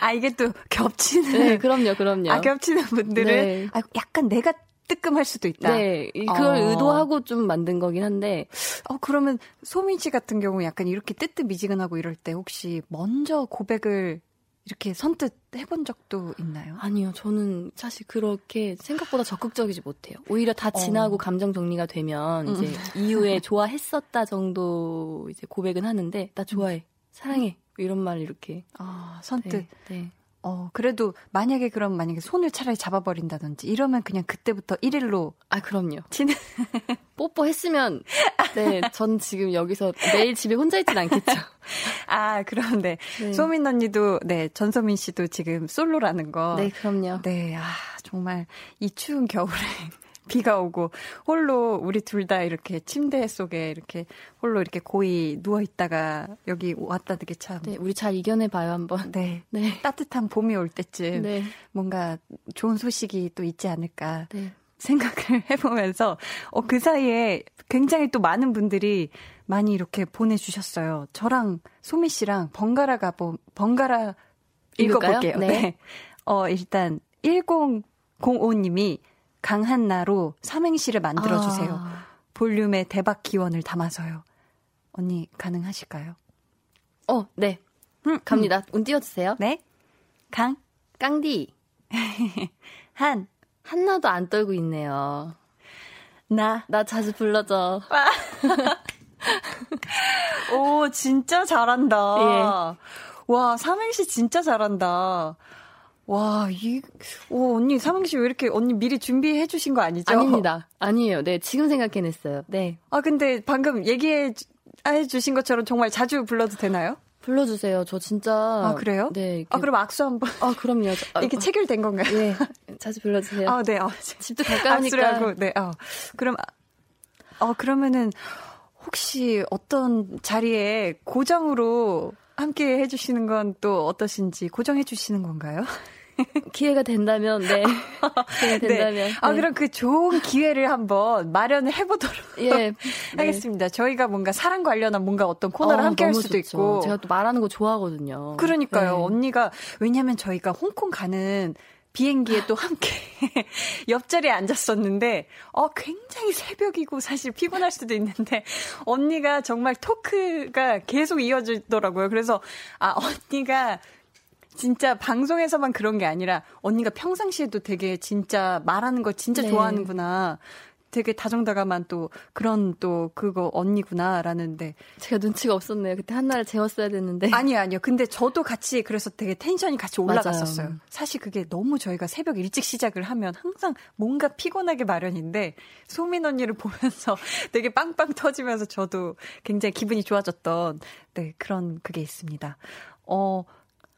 아 이게 또 겹치는. 네, 그럼요, 그럼요. 아 겹치는 분들은 네. 아, 약간 내가 뜨끔할 수도 있다. 네, 그걸 어. 의도하고 좀 만든 거긴 한데. 어 그러면 소민 씨 같은 경우 약간 이렇게 뜨뜻미지근하고 이럴 때 혹시 먼저 고백을 이렇게 선뜻 해본 적도 있나요? 아니요, 저는 사실 그렇게 생각보다 적극적이지 못해요. 오히려 다 지나고 어. 감정 정리가 되면 이제 음. *laughs* 이후에 좋아했었다 정도 이제 고백은 하는데 나 좋아해, 사랑해 이런 말 이렇게 아 선뜻 네, 네. 어, 그래도 만약에 그럼 만약에 손을 차라리 잡아버린다든지 이러면 그냥 그때부터 1일로. 아, 그럼요. 친 뽀뽀 했으면, 네, 전 지금 여기서 매일 집에 혼자 있진 않겠죠. 아, 그런데. 네. 소민 언니도, 네, 전소민 씨도 지금 솔로라는 거. 네, 그럼요. 네, 아, 정말 이 추운 겨울에 비가 오고 홀로 우리 둘 다 이렇게 침대 속에 이렇게 홀로 이렇게 고이 누워 있다가 여기 왔다는 게 참. 네, 우리 잘 이겨내 봐요 한번. 네, 네. 따뜻한 봄이 올 때쯤 네. 뭔가 좋은 소식이 또 있지 않을까. 네. 생각을 *laughs* 해보면서 어, 그 사이에 굉장히 또 많은 분들이 많이 이렇게 보내주셨어요. 저랑 소미 씨랑 번갈아 가보 번갈아 읽어볼게요. 네. 네. 어 일단 1005님이 강한나로 삼행시를 만들어주세요. 아. 볼륨의 대박 기원을 담아서요. 언니, 가능하실까요? 어, 네. 음, 갑니다. 음. 운 띄워주세요. 네. 강. 깡디. *laughs* 한. 한나도 안 떨고 있네요. 나. 나 자주 불러줘. *laughs* 오, 진짜 잘한다. 예. 와, 삼행시 진짜 잘한다. 와, 이, 오, 언니, 삼행시 왜 이렇게, 언니 미리 준비해 주신 거 아니죠? 아닙니다. 아니에요. 네, 지금 생각해냈어요. 네. 아, 근데 방금 얘기해 주신 것처럼 정말 자주 불러도 되나요? 불러주세요. 저 진짜. 아, 그래요? 네. 이렇게... 아, 그럼 악수 한 번. 아, 그럼요. 아, 이렇게 체결된 건가요? 네. 자주 불러주세요. 아, 네. 어, 집도 가까우니까. 악수라고, 네. 어. 그럼, 어, 그러면은, 혹시 어떤 자리에 고정으로 함께 해주시는 건 또 어떠신지 고정해 주시는 건가요? *laughs* 기회가 된다면, 네. *laughs* 기회가 네. 된다면. 네. 아, 그럼 그 좋은 기회를 한번 마련을 해보도록 예, *laughs* 하겠습니다. 네. 저희가 뭔가 사랑 관련한 뭔가 어떤 코너를 어, 함께 할 수도 좋죠. 있고. 제가 또 말하는 거 좋아하거든요. 그러니까요. 네. 언니가, 왜냐면 저희가 홍콩 가는 비행기에 또 함께 *laughs* 옆자리에 앉았었는데, 어, 굉장히 새벽이고 사실 피곤할 수도 있는데, 언니가 정말 토크가 계속 이어지더라고요. 그래서, 아, 언니가 진짜 방송에서만 그런 게 아니라 언니가 평상시에도 되게 진짜 말하는 거 진짜 네. 좋아하는구나. 되게 다정다감한 또 그런 또 그거 언니구나라는데 제가 눈치가 없었네요. 그때 한나를 재웠어야 됐는데 아니요 아니요. 근데 저도 같이 그래서 되게 텐션이 같이 올라갔었어요. 맞아요. 사실 그게 너무 저희가 새벽 일찍 시작을 하면 항상 뭔가 피곤하게 마련인데 소민 언니를 보면서 *laughs* 되게 빵빵 터지면서 저도 굉장히 기분이 좋아졌던 네 그런 그게 있습니다. 어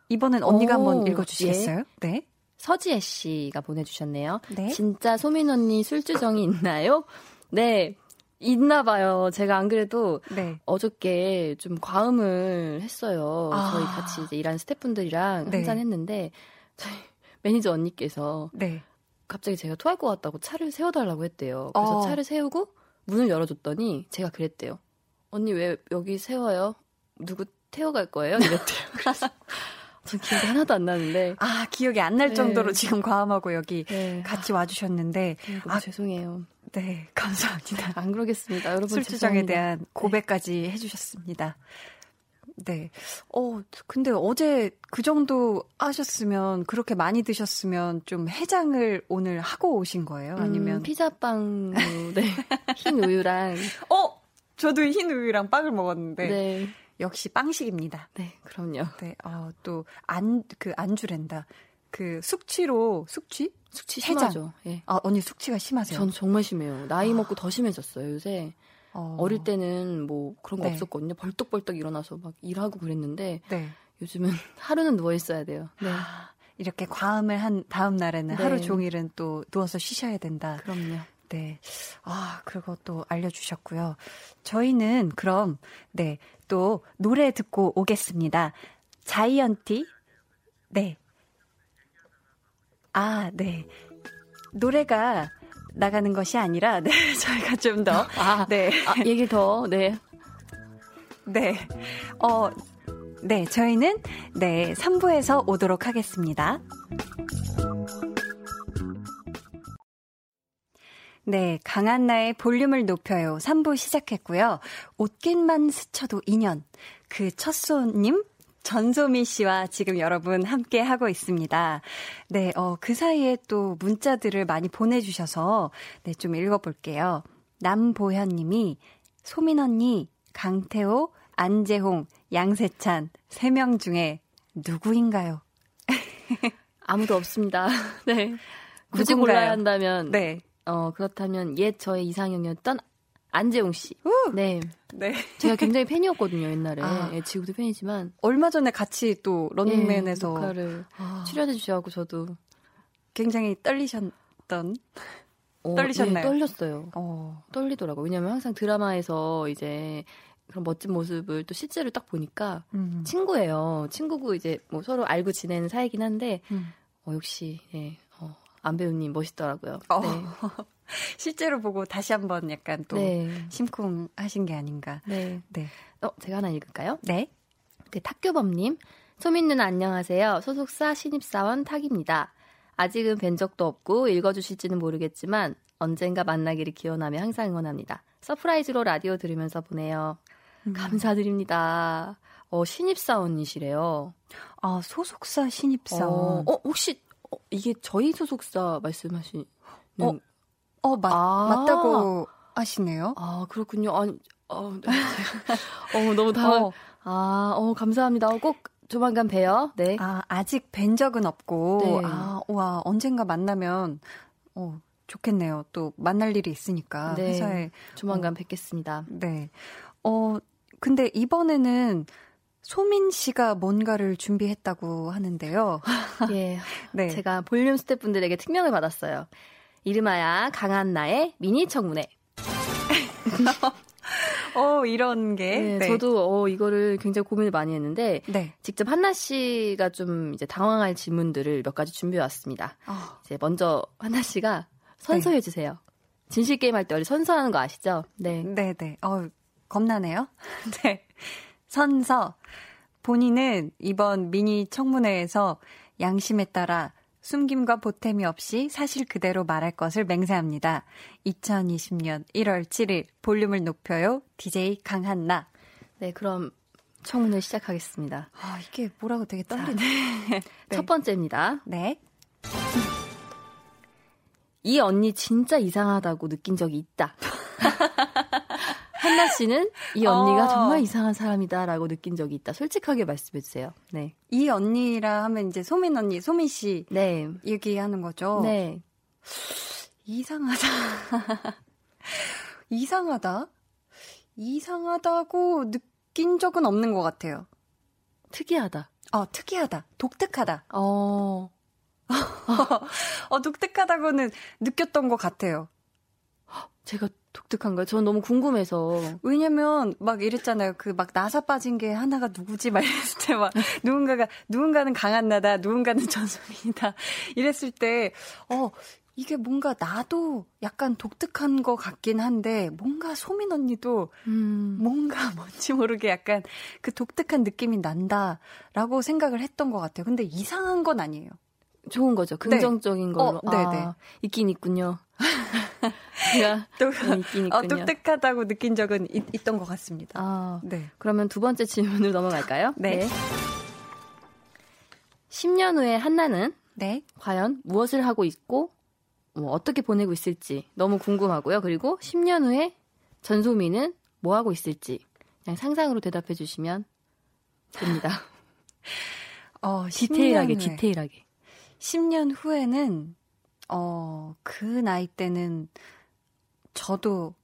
이번엔 언니가 오, 한번 읽어주시겠어요? 예. 네. 서지혜 씨가 보내주셨네요. 네. 진짜 소민 언니 술주정이 있나요? *laughs* 네. 있나 봐요. 제가 안 그래도 네. 어저께 좀 과음을 했어요. 아. 저희 같이 이제 일하는 스태프분들이랑 네. 한잔 했는데 저희 *laughs* 매니저 언니께서 네. 갑자기 제가 토할 것 같다고 차를 세워달라고 했대요. 그래서 어. 차를 세우고 문을 열어줬더니 제가 그랬대요. 언니 왜 여기 세워요? 누구 태워갈 거예요? 이랬대요. *laughs* 그래서 전 기억이 하나도 안 나는데. 아, 기억이 안날 네. 정도로 지금 과음하고 여기 네. 같이 와주셨는데. 네, 아, 죄송해요. 네, 감사합니다. 안 그러겠습니다. 여러분. 술주정에 대한 네. 고백까지 해주셨습니다. 네. 어, 근데 어제 그 정도 하셨으면, 그렇게 많이 드셨으면 좀 해장을 오늘 하고 오신 거예요? 아니면? 음, 피자빵, 네. *laughs* 흰 우유랑. 어! 저도 흰 우유랑 빵을 먹었는데. 네. 역시 빵식입니다. 네, 그럼요. 네, 어, 또, 안, 그, 안주랜다. 그, 숙취로, 숙취? 숙취 심하죠. 예. 아, 언니 숙취가 심하세요? 전 정말 심해요. 나이 아. 먹고 더 심해졌어요, 요새. 어. 어릴 때는 뭐 그런 거 네. 없었거든요. 벌떡벌떡 일어나서 막 일하고 그랬는데 네. 요즘은 *laughs* 하루는 누워 있어야 돼요. 네. 아, 이렇게 과음을 한 다음 날에는 네. 하루 종일은 또 누워서 쉬셔야 된다. 그럼요. 네. 아, 그것도 알려주셨고요. 저희는 그럼, 네, 또 노래 듣고 오겠습니다. 자이언티? 네. 아, 네. 노래가 나가는 것이 아니라, 네, *laughs* 저희가 좀 더, 아, 네. 아, 얘기 더, 네. 네. 어, 네, 저희는, 네, 3부에서 오도록 하겠습니다. 네, 강한 나의 볼륨을 높여요. 3부 시작했고요. 옷깃만 스쳐도 인연. 그 첫 손님 전소미 씨와 지금 여러분 함께 하고 있습니다. 네, 어, 그 사이에 또 문자들을 많이 보내주셔서, 네, 좀 읽어볼게요. 남보현 님이, 소민 언니, 강태호, 안재홍, 양세찬, 세 명 중에 누구인가요? 아무도 없습니다. *laughs* 네. 굳이 누군가요? 골라야 한다면, 네. 어, 그렇다면 옛 저의 이상형이었던 안재홍 씨. 우! 네. 네. 제가 굉장히 *laughs* 팬이었거든요, 옛날에. 아. 예, 지금도 팬이지만. 얼마 전에 같이 또 런닝맨에서. 예, 를 아. 출연해 주셔가지고 저도. 굉장히 떨리셨던. 어, 떨리셨나요? 네, 떨렸어요. 어. 떨리더라고요. 왜냐면 항상 드라마에서 이제 그런 멋진 모습을 또 실제로 딱 보니까 음. 친구예요. 친구고 이제 뭐 서로 알고 지내는 사이긴 한데, 음. 어, 역시, 예, 어, 안 배우님 멋있더라고요. 어. 네. *laughs* 실제로 보고 다시 한번 약간 또 네. 심쿵하신 게 아닌가. 네. 네. 어, 제가 하나 읽을까요? 네. 그 탁교범님, 소민 누나 안녕하세요. 소속사 신입사원 탁입니다. 아직은 뵌 적도 없고 읽어주실지는 모르겠지만 언젠가 만나기를 기원하며 항상 응원합니다. surprise로 라디오 들으면서 보내요. 음. 감사드립니다. 어, 신입사원이시래요. 아, 소속사 신입사원. 어, 어 혹시 어, 이게 저희 소속사 말씀하시는 어, 어, 맞, 아~ 맞다고 하시네요. 아, 그렇군요. 아니, 어, 네. *laughs* 어 너무 당황. 어. 아, 어, 감사합니다. 어, 꼭 조만간 봬요. 네. 아, 아직 뵌 적은 없고. 네. 아, 와, 언젠가 만나면, 어, 좋겠네요. 또 만날 일이 있으니까. 네. 회사에. 조만간 어, 뵙겠습니다. 네. 어, 근데 이번에는 소민 씨가 뭔가를 준비했다고 하는데요. *laughs* 예. 네. 제가 볼륨 스태프분들에게 특명을 받았어요. 이름하야 강한 나의 미니 청문회. *laughs* 어, 이런 게. 네, 네. 저도 어, 이거를 굉장히 고민을 많이 했는데, 네. 직접 한나 씨가 좀 이제 당황할 질문들을 몇 가지 준비해 왔습니다. 어. 이제 먼저 한나 씨가 선서해 네. 주세요. 진실 게임 할 때 원래 선서하는 거 아시죠? 네. 네, 네. 어, 겁나네요. *laughs* 네. 선서. 본인은 이번 미니 청문회에서 양심에 따라 숨김과 보탬이 없이 사실 그대로 말할 것을 맹세합니다. 2020년 1월 7일 볼륨을 높여요. DJ 강한나. 네, 그럼 청문회 시작하겠습니다. 아, 이게 뭐라고 되게 떨리네. 네. *laughs* 첫 번째입니다. 네. 이 언니 진짜 이상하다고 느낀 적이 있다. *laughs* 한나 씨는 이 언니가 어. 정말 이상한 사람이다라고 느낀 적이 있다. 솔직하게 말씀해 주세요. 네. 이 언니라 하면 이제 소민 언니, 소민 씨 네. 얘기하는 거죠. 네. 이상하다. *laughs* 이상하다. 이상하다고 느낀 적은 없는 것 같아요. 특이하다. 어, 특이하다. 독특하다. 어. *laughs* 어, 독특하다고는 느꼈던 것 같아요. 제가 독특한가요? 저는 너무 궁금해서. 왜냐면 막 이랬잖아요. 그 막 나사 빠진 게 하나가 누구지? 막 이랬을 때 막 *laughs* 누군가가 누군가는 강한 나다, 누군가는 *laughs* 전소민이다. 이랬을 때 어, 이게 뭔가 나도 약간 독특한 것 같긴 한데 뭔가 소민 언니도 음. 뭔가 *laughs* 뭔지 모르게 약간 그 독특한 느낌이 난다라고 생각을 했던 것 같아요. 근데 이상한 건 아니에요. 좋은 거죠. 네. 긍정적인 네. 걸로. 어, 네네. 아, 있긴 있군요. *laughs* 제가 *laughs* 또, 네, 있긴 어, 있군요. 어, 독특하다고 느낀 적은 있, 던것 같습니다. 아, 네. 그러면 두 번째 질문으로 넘어갈까요? 네. 네. 10년 후에 한나는 네. 과연 무엇을 하고 있고 뭐 어떻게 보내고 있을지 너무 궁금하고요. 그리고 10년 후에 전소미는 뭐 하고 있을지 그냥 상상으로 대답해 주시면 됩니다. *laughs* 어, 디테일하게, 디테일하게. 10년 후에는 어, 그 나이 때는 저도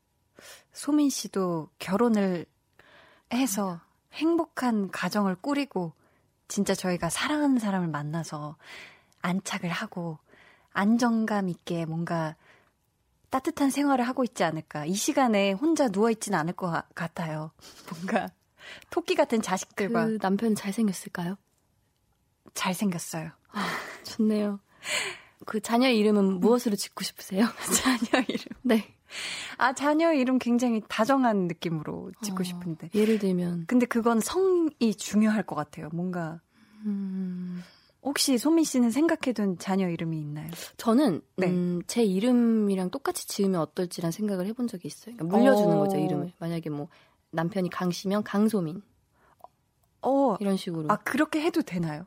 소민 씨도 결혼을 해서 행복한 가정을 꾸리고 진짜 저희가 사랑하는 사람을 만나서 안착을 하고 안정감 있게 뭔가 따뜻한 생활을 하고 있지 않을까. 이 시간에 혼자 누워있지는 않을 것 같아요. *laughs* 뭔가 토끼 같은 자식들과. 그 남편 잘생겼을까요? 잘생겼어요. 아, 좋네요. 그 자녀 이름은 무엇으로 짓고 싶으세요? *laughs* 자녀 이름. 네. 아, 자녀 이름 굉장히 다정한 느낌으로 짓고 어, 싶은데. 예를 들면. 근데 그건 성이 중요할 것 같아요. 뭔가. 음... 혹시 소민 씨는 생각해둔 자녀 이름이 있나요? 저는 네. 음, 제 이름이랑 똑같이 지으면 어떨지란 생각을 해본 적이 있어요. 그러니까 물려주는 어... 거죠 이름을. 만약에 뭐 남편이 강씨면 강소민. 어, 이런 식으로. 아, 그렇게 해도 되나요?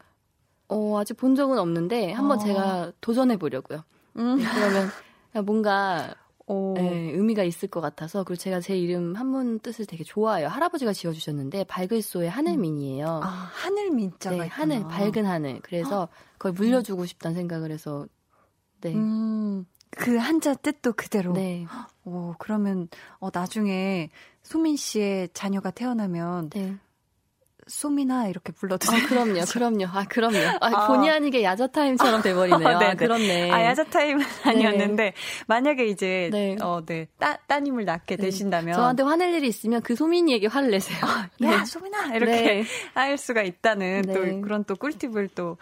어, 아직 본 적은 없는데 한번 어. 제가 도전해 보려고요. 음. 네, 그러면 뭔가 네, 의미가 있을 것 같아서 그리고 제가 제 이름 한문 뜻을 되게 좋아해요. 할아버지가 지어주셨는데 밝을소의 하늘민이에요. 아 하늘민자가 네, 하늘 밝은 하늘. 그래서 그걸 물려주고 싶다는 생각을 해서 네. 음, 그 한자 뜻도 그대로. 네. 오 그러면 어 나중에 소민 씨의 자녀가 태어나면 네. 소미나 이렇게 불러도? 아, 그럼요, *laughs* 그럼요. 아, 그럼요. 아, 아. 본의 아니게 야자타임처럼 돼버리네요. 아, 아, 그렇네. 아, 야자타임은 아니었는데, 네. 만약에 이제, 네. 어, 네. 따, 따님을 낳게 네. 되신다면. 저한테 화낼 일이 있으면 그 소민이에게 화를 내세요. 아, *laughs* 야, 네. 소민아! 이렇게 네. 할 수가 있다는 또 네. 그런 또 꿀팁을 또,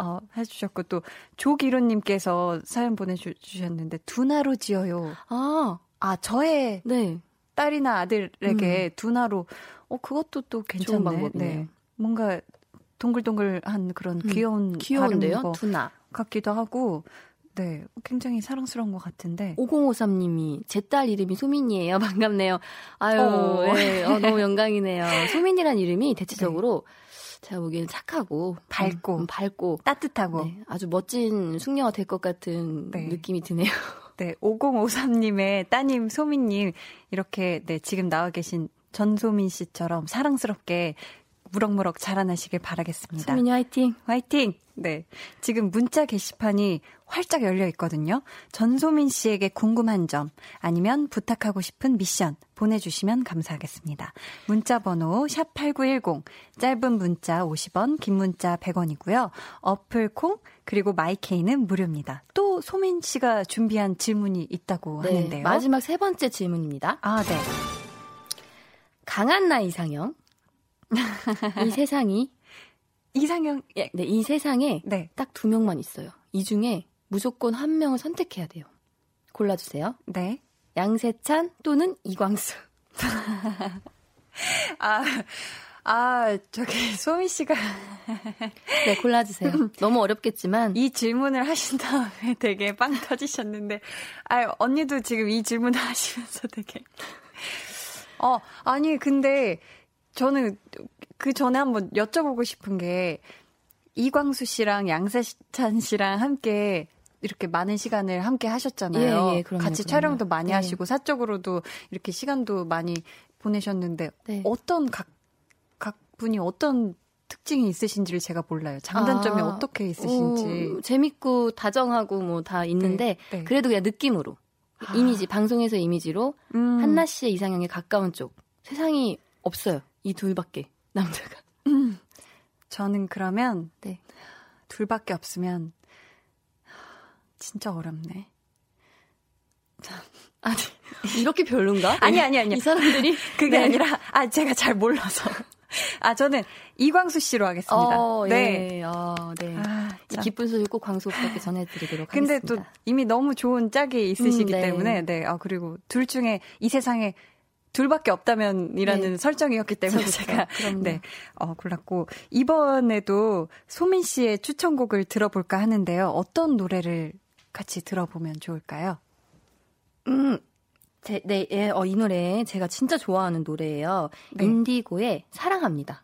어, 해주셨고, 또, 조기로님께서 사연 보내주셨는데, 두나로 지어요. 아. 아, 저의. 네. 딸이나 아들에게 음. 두나로 어 그것도 또 괜찮은 방법이네요. 네. 뭔가 동글동글한 그런 음. 귀여운 귀여운데요. 두나 같기도 하고 네, 굉장히 사랑스러운 것 같은데. 5053님이 제 딸 이름이 소민이에요. *laughs* 반갑네요. 아유, 어. 네, *laughs* 어, 너무 영광이네요. 소민이란 이름이 대체적으로 네. 제가 보기에는 착하고 밝고 음, 밝고 따뜻하고 네, 아주 멋진 숙녀가 될 것 같은 네. 느낌이 드네요. *laughs* 네, 5053님의 따님 소민님 이렇게 네 지금 나와 계신 전소민 씨처럼 사랑스럽게 무럭무럭 자라나시길 바라겠습니다. 소민이 화이팅! 화이팅! 네. 지금 문자 게시판이 활짝 열려 있거든요. 전소민 씨에게 궁금한 점 아니면 부탁하고 싶은 미션 보내주시면 감사하겠습니다. 문자 번호 샵8910 짧은 문자 50원 긴 문자 100원이고요. 어플 콩 그리고 마이케이는 무료입니다. 또 소민 씨가 준비한 질문이 있다고 네, 하는데요. 마지막 세 번째 질문입니다. 아, 네. 강한 나 이상형. 이 *laughs* 세상이 이상형 예, 네, 이 세상에 네. 딱 두 명만 있어요. 이 중에 무조건 한 명을 선택해야 돼요. 골라 주세요. 네. 양세찬 또는 이광수. *laughs* 아, 아, 저기, 소미 씨가. 네, 골라주세요. *laughs* 너무 어렵겠지만. 이 질문을 하신 다음에 되게 빵 터지셨는데, 아, 언니도 지금 이 질문을 하시면서 되게. 어, 아니, 근데 저는 그 전에 한번 여쭤보고 싶은 게 이광수 씨랑 양세찬 씨랑 함께 이렇게 많은 시간을 함께 하셨잖아요. 예, 예, 그럼요, 같이 그럼요. 촬영도 많이 네. 하시고 사적으로도 이렇게 시간도 많이 보내셨는데 네. 어떤 각, 각 분이 어떤 특징이 있으신지를 제가 몰라요. 장단점이 아, 어떻게 있으신지. 어, 재밌고 다정하고 뭐 다 있는데 네, 네. 그래도 그냥 느낌으로 아. 이미지 방송에서 이미지로 음. 한나 씨의 이상형에 가까운 쪽 세상이 없어요. 이 둘밖에 남자가. 음. 저는 그러면 네. 둘밖에 없으면 진짜 어렵네. 아니 이렇게 별론가? 아니 아니 아니 이 사람들이 그게 네. 아니라 아 제가 잘 몰라서 아 저는 이광수 씨로 하겠습니다. 어, 네. 예. 아, 네. 아, 이 기쁜 소식 꼭 광수 오빠께 전해드리도록 근데 하겠습니다. 근데 또 이미 너무 좋은 짝이 있으시기 음, 네. 때문에 네. 아 그리고 둘 중에 이 세상에 둘밖에 없다면이라는 네. 설정이었기 때문에 그렇죠. 제가 네, 어, 골랐고 이번에도 소민 씨의 추천곡을 들어볼까 하는데요. 어떤 노래를 같이 들어보면 좋을까요? 음, 제, 네, 예, 어, 이 노래 제가 진짜 좋아하는 노래예요. 네. 인디고의 사랑합니다.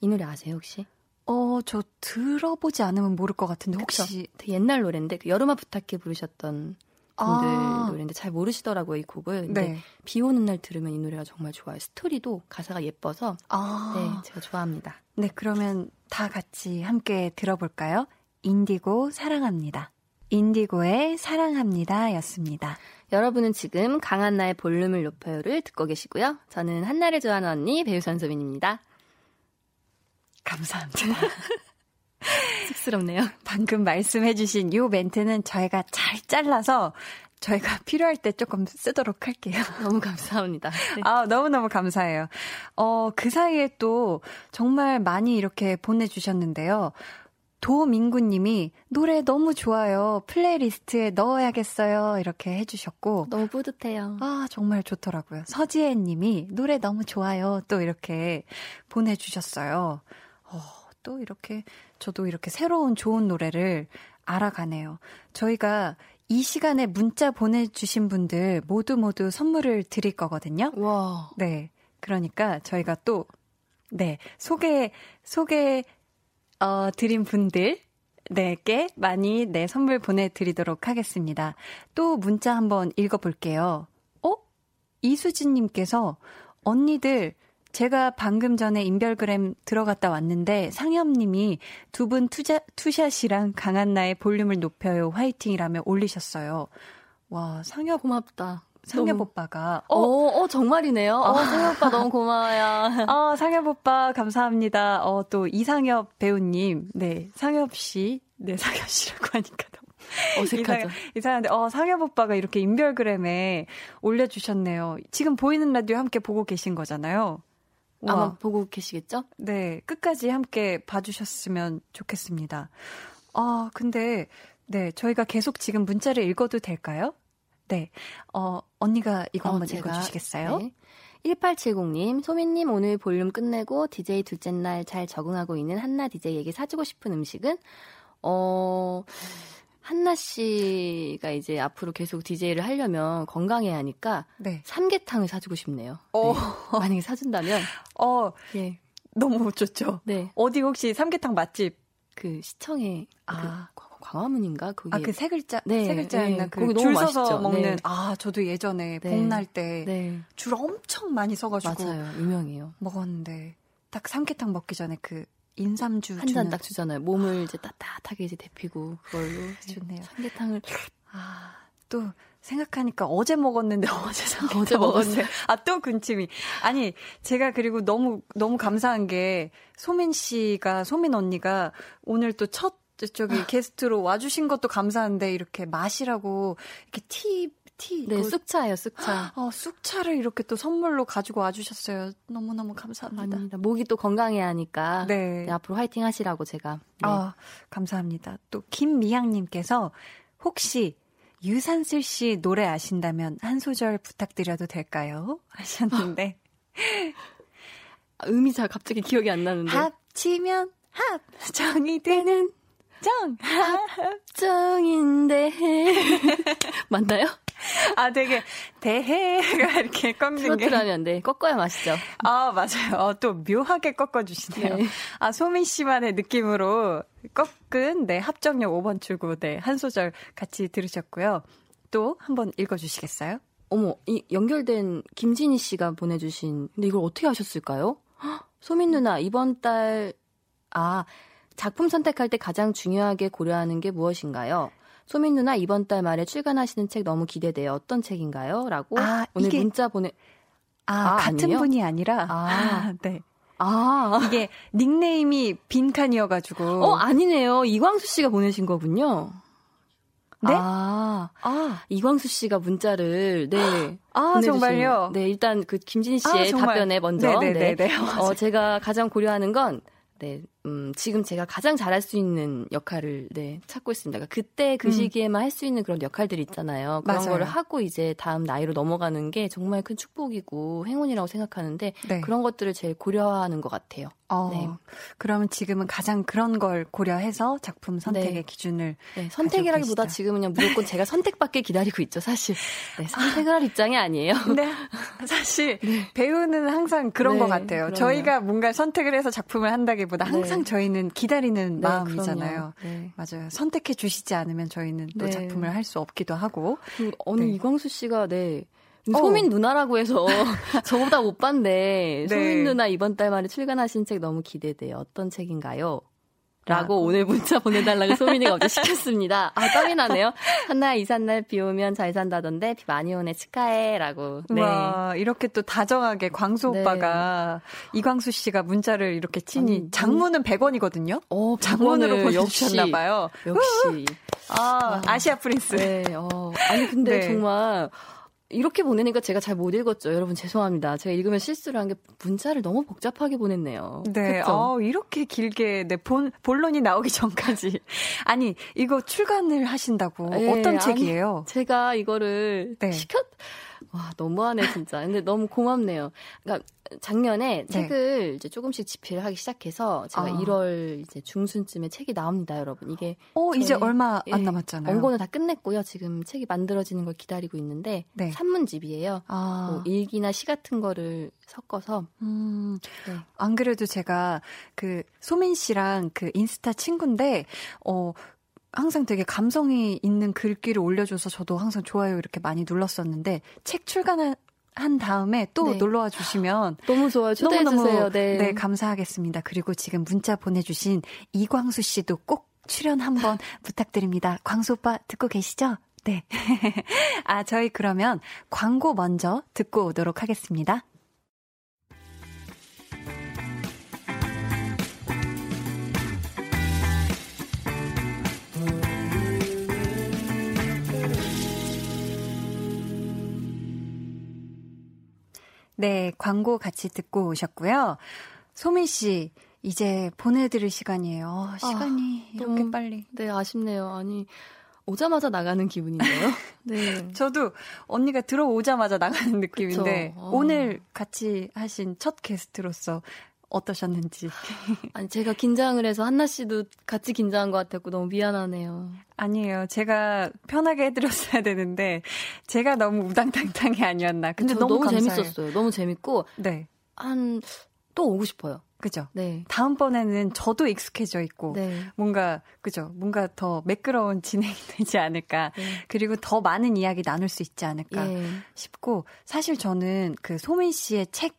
이 노래 아세요 혹시? 어, 저 들어보지 않으면 모를 것 같은데 혹시 되게 옛날 노래인데 그 여름아 부탁해 부르셨던 분들 아. 노래인데 잘 모르시더라고요 이 곡을. 근데 네. 비 오는 날 들으면 이 노래가 정말 좋아요. 스토리도 가사가 예뻐서 아. 네 제가 좋아합니다. 네 그러면 다 같이 함께 들어볼까요? 인디고 사랑합니다. 인디고의 사랑합니다 였습니다. 여러분은 지금 강한나의 볼륨을 높여요를 듣고 계시고요. 저는 한나를 좋아하는 언니 배우 전소민입니다. 감사합니다. *laughs* 쑥스럽네요. 방금 말씀해주신 요 멘트는 저희가 잘 잘라서 저희가 필요할 때 조금 쓰도록 할게요. *laughs* 너무 감사합니다. 네. *laughs* 아, 너무너무 감사해요. 어, 그 사이에 또 정말 많이 이렇게 보내주셨는데요. 도민구 님이 노래 너무 좋아요. playlist에 넣어야겠어요. 이렇게 해주셨고. 너무 뿌듯해요. 아, 정말 좋더라고요. 서지혜 님이 노래 너무 좋아요. 또 이렇게 보내주셨어요. 어, 또 이렇게 저도 이렇게 새로운 좋은 노래를 알아가네요. 저희가 이 시간에 문자 보내주신 분들 모두 모두 선물을 드릴 거거든요. 와. 네. 그러니까 저희가 또 네, 소개, 소개, 어, 드린 분들, 네께 많이 네, 선물 보내드리도록 하겠습니다. 또 문자 한번 읽어볼게요. 어? 이수진님께서 언니들 제가 방금 전에 인별그램 들어갔다 왔는데 상엽님이 두 분 투자 투샷이랑 강한나의 볼륨을 높여요 화이팅이라며 올리셨어요. 와 상엽 고맙다. 상엽 오빠가 어, 어, 어 정말이네요. 어, 아. 상엽 오빠 너무 고마워요. *laughs* 어, 상엽 오빠 감사합니다. 어, 또 이상엽 배우님, 네, 상엽 씨, 네, 상엽 씨라고 하니까 너무 *laughs* 어색하죠. 이상, 한 데 어, 상엽 오빠가 이렇게 인별그램에 올려주셨네요. 지금 보이는 라디오 함께 보고 계신 거잖아요. 와. 아마 보고 계시겠죠? 네, 끝까지 함께 봐주셨으면 좋겠습니다. 아, 근데, 네, 저희가 계속 지금 문자를 읽어도 될까요? 네, 어, 언니가 이거 어, 한번 제가, 읽어주시겠어요? 네. 1870님, 소민님 오늘 볼륨 끝내고 DJ 둘째 날 잘 적응하고 있는 한나 DJ에게 사주고 싶은 음식은, 어, 한나 씨가 이제 앞으로 계속 DJ를 하려면 건강해야 하니까 네. 삼계탕을 사주고 싶네요. 어. 네. 만약에 사준다면 *laughs* 어, 예. 너무 좋죠. 네. 어디 혹시 삼계탕 맛집 그 시청에 아 그 광화문인가 거기 아그 세 글자 네, 세 글자였나 네. 그 줄 서서 맛있죠. 먹는 네. 아 저도 예전에 네. 봄날 때줄 네. 엄청 많이 서가지고 맞아요 유명해요 먹었는데 딱 삼계탕 먹기 전에 그 인삼주 한 잔 딱 주잖아요. 몸을 이제 따뜻하게 이제 데피고 그걸로 좋네요. 삼계탕을 아, 또 생각하니까 어제 먹었는데 *laughs* 어제 삼계탕 어제 먹었어요. 아, 또 군침이. 아니, 제가 그리고 너무 너무 감사한 게 소민 씨가 소민 언니가 오늘 또첫 저기 게스트로 와주신 것도 감사한데 이렇게 마시라고 이렇게 티 티. 네, 쑥차예요, 쑥차. 어, 쑥차를 이렇게 또 선물로 가지고 와주셨어요. 너무너무 감사합니다. 아닙니다. 목이 또 건강해야 하니까. 네. 네 앞으로 화이팅 하시라고 제가. 네. 아, 감사합니다. 또 김미향님께서 혹시 유산슬 씨 노래 아신다면 한 소절 부탁드려도 될까요? *laughs* 하셨는데. 음이 잘 갑자기 기억이 안 나는데. 합치면 합! 정이 되는 정! 합정인데. *laughs* 맞나요? 아, 되게 대해가 이렇게 꺾는 게. 트로트라면 네, 꺾어야 맛있죠. 아, 맞아요. 어, 또 묘하게 꺾어주시네요. 네. 아, 소민 씨만의 느낌으로 꺾은 네, 합정역 5번 출구 네, 한 소절 같이 들으셨고요. 또 한번 읽어주시겠어요? 어머, 이 연결된 김진희 씨가 보내주신, 근데 이걸 어떻게 하셨을까요? *gasps* 소민 누나, 이번 달, 아, 작품 선택할 때 가장 중요하게 고려하는 게 무엇인가요? 소민 누나 이번 달 말에 출간하시는 책 너무 기대돼요. 어떤 책인가요? 라고 아, 오늘 이게... 문자 보내 아, 아 같은 아니에요? 분이 아니라 아, 아 *laughs* 네. 아 이게 닉네임이 빈칸이어가지고 어 아니네요 이광수 씨가 보내신 거군요. 네? 아, 아, 이광수 씨가 문자를, 네. *gasps* 아, 정말요? 네, 일단 그 김진 씨의 아, 답변에 먼저. 네네네. 네, 네, 네. 어, 제가 가장 고려하는 건, 네, 음, 지금 제가 가장 잘할 수 있는 역할을 네, 찾고 있습니다. 그러니까 그때 그 음. 시기에만 할 수 있는 그런 역할들이 있잖아요. 그런 맞아요. 거를 하고 이제 다음 나이로 넘어가는 게 정말 큰 축복이고 행운이라고 생각하는데 네. 그런 것들을 제일 고려하는 것 같아요. 어, 네. 그러면 지금은 가장 그런 걸 고려해서 작품 선택의 네. 기준을 네, 선택이라기보다 지금은 그냥 무조건 제가 *laughs* 선택받길 기다리고 있죠, 사실. 네, 선택을 할 입장이 아니에요. *laughs* 네, 사실 네. 배우는 항상 그런 네, 것 같아요. 그럼요. 저희가 뭔가 선택을 해서 작품을 한다기보다 네. 항상 저희는 기다리는 마음이잖아요. 맞아요. 선택해 주시지 않으면 저희는 또 작품을 할 수 없기도 하고. 어느 이광수 씨가 네. 어. 소민 누나라고 해서 *laughs* 저보다 오빠인데 네. 소민 누나 이번 달 말에 출간하신 책 너무 기대돼요. 어떤 책인가요? 라고 아. 오늘 문자 보내달라고 소민이가 어제 시켰습니다. 아, 땀이 나네요. 한나 이삿날 비 오면 잘 산다던데 비 많이 오네 축하해. 라고. 네. 와, 이렇게 또 다정하게 광수 네. 오빠가 이광수 씨가 문자를 이렇게 치니 음, 장문은 100원이거든요. 어, 장문으로 보내주셨나봐요. 역시. 아, 아시아 프린스. 네, 어. 아니, 근데 네. 정말 이렇게 보내니까 제가 잘 못 읽었죠. 여러분 죄송합니다. 제가 읽으면 실수를 한 게 문자를 너무 복잡하게 보냈네요. 네. 어, 이렇게 길게 네, 본, 본론이 나오기 *laughs* 전까지. 아니, 이거 출간을 하신다고 네, 어떤 책이에요? 제가 이거를 네. 시켰 와, 너무하네, 진짜. 근데 너무 고맙네요. 그러니까 작년에 네. 책을 이제 조금씩 집필을 하기 시작해서 제가 아. 1월 이제 중순쯤에 책이 나옵니다, 여러분. 이게 어, 이제 얼마 안 예, 남았잖아요. 원고는 다 끝냈고요. 지금 책이 만들어지는 걸 기다리고 있는데 네. 산문집이에요. 아. 뭐 일기나 시 같은 거를 섞어서 음. 네. 안 그래도 제가 그 소민 씨랑 그 인스타 친구인데 어 항상 되게 감성이 있는 글귀를 올려줘서 저도 항상 좋아요 이렇게 많이 눌렀었는데 책 출간한 한 다음에 또 네. 놀러 와 주시면 너무 좋아요. 초대해 주세요. 네. 네, 감사하겠습니다. 그리고 지금 문자 보내 주신 이광수 씨도 꼭 출연 한번 *laughs* 부탁드립니다. 광수 오빠 듣고 계시죠? 네. *laughs* 아, 저희 그러면 광고 먼저 듣고 오도록 하겠습니다. 네, 광고 같이 듣고 오셨고요. 소민 씨, 이제 보내드릴 시간이에요. 어, 시간이 아, 이렇게 너무, 빨리. 네, 아쉽네요. 아니, 오자마자 나가는 기분인데요. *laughs* 네. 저도 언니가 들어오자마자 나가는 느낌인데, 어. 오늘 같이 하신 첫 게스트로서 어떠셨는지. *laughs* 아니, 제가 긴장을 해서 한나 씨도 같이 긴장한 것 같았고 너무 미안하네요. 아니에요. 제가 편하게 해드렸어야 되는데, 제가 너무 우당탕탕이 아니었나. 근데 너무, 너무 재밌었어요. 너무 재밌고, 네. 한, 또 오고 싶어요. 그죠? 네. 다음번에는 저도 익숙해져 있고, 네. 뭔가, 그죠? 뭔가 더 매끄러운 진행이 되지 않을까. 네. 그리고 더 많은 이야기 나눌 수 있지 않을까 예. 싶고, 사실 저는 그 소민 씨의 책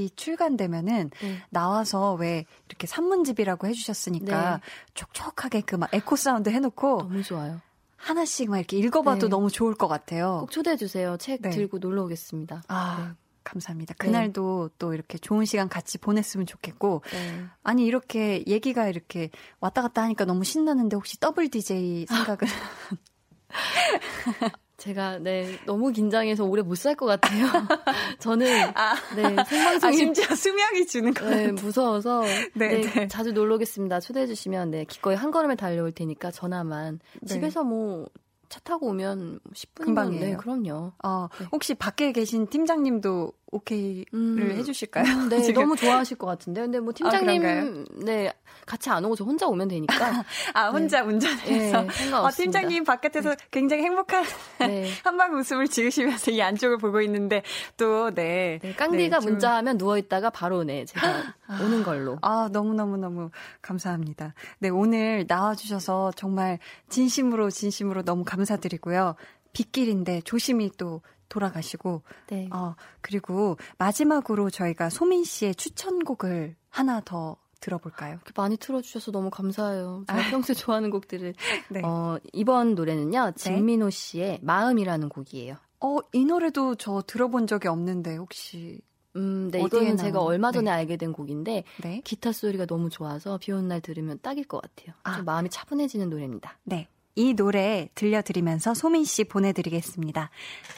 이 출간되면은 네. 나와서 왜 이렇게 산문집이라고 해주셨으니까 네. 촉촉하게 그 막 에코 사운드 해놓고 너무 좋아요. 하나씩 막 이렇게 읽어봐도 네. 너무 좋을 것 같아요. 꼭 초대해 주세요. 책 네. 들고 놀러 오겠습니다. 아. 네. 감사합니다. 그날도 네. 또 이렇게 좋은 시간 같이 보냈으면 좋겠고, 네. 아니, 이렇게 얘기가 이렇게 왔다 갔다 하니까 너무 신나는데 혹시 더블 DJ 생각은? *laughs* 제가 네 너무 긴장해서 오래 못 살 것 같아요. *laughs* 저는 아, 네 생방송 아, 심지어 수명이 주는 거 네, 무서워서 *laughs* 네, 네, 네, 자주 놀러 오겠습니다. 초대해 주시면 네 기꺼이 한 걸음에 달려올 테니까 전화만 네. 집에서 뭐 차 타고 오면 10분이면 금방이에요. 네, 그럼요. 어, 네. 혹시 밖에 계신 팀장님도 오케이를 음, 해주실까요? 음, 네, *laughs* 지금? 너무 좋아하실 것 같은데. 근데 뭐 아, 팀장님, 아, 네, 같이 안 오고 저 혼자 오면 되니까. *laughs* 아, 혼자 네. 운전해서. 네, 아, 팀장님 바깥에서 네. 굉장히 행복한 네. *laughs* 한방 웃음을 지으시면서 이 안쪽을 보고 있는데 또, 네. 네 깡디가 네, 문자하면 누워있다가 바로 네, 제가 아, 오는 걸로. 아, 너무너무너무 감사합니다. 네, 오늘 나와주셔서 정말 진심으로 진심으로 너무 감사드리고요. 빗길인데 조심히 또 돌아가시고. 네. 어, 그리고 마지막으로 저희가 소민 씨의 추천곡을 하나 더 들어볼까요? 많이 틀어주셔서 너무 감사해요. 제가 아. 평소에 좋아하는 곡들을. *laughs* 네. 어, 이번 노래는요, 진민호 씨의 마음이라는 곡이에요. 어, 이 노래도 저 들어본 적이 없는데, 혹시. 음, 네, 이거는 제가 얼마 전에 네. 알게 된 곡인데, 네. 기타 소리가 너무 좋아서 비 오는 날 들으면 딱일 것 같아요. 아. 좀 마음이 차분해지는 노래입니다. 네. 이 노래 들려드리면서 소민 씨 보내드리겠습니다.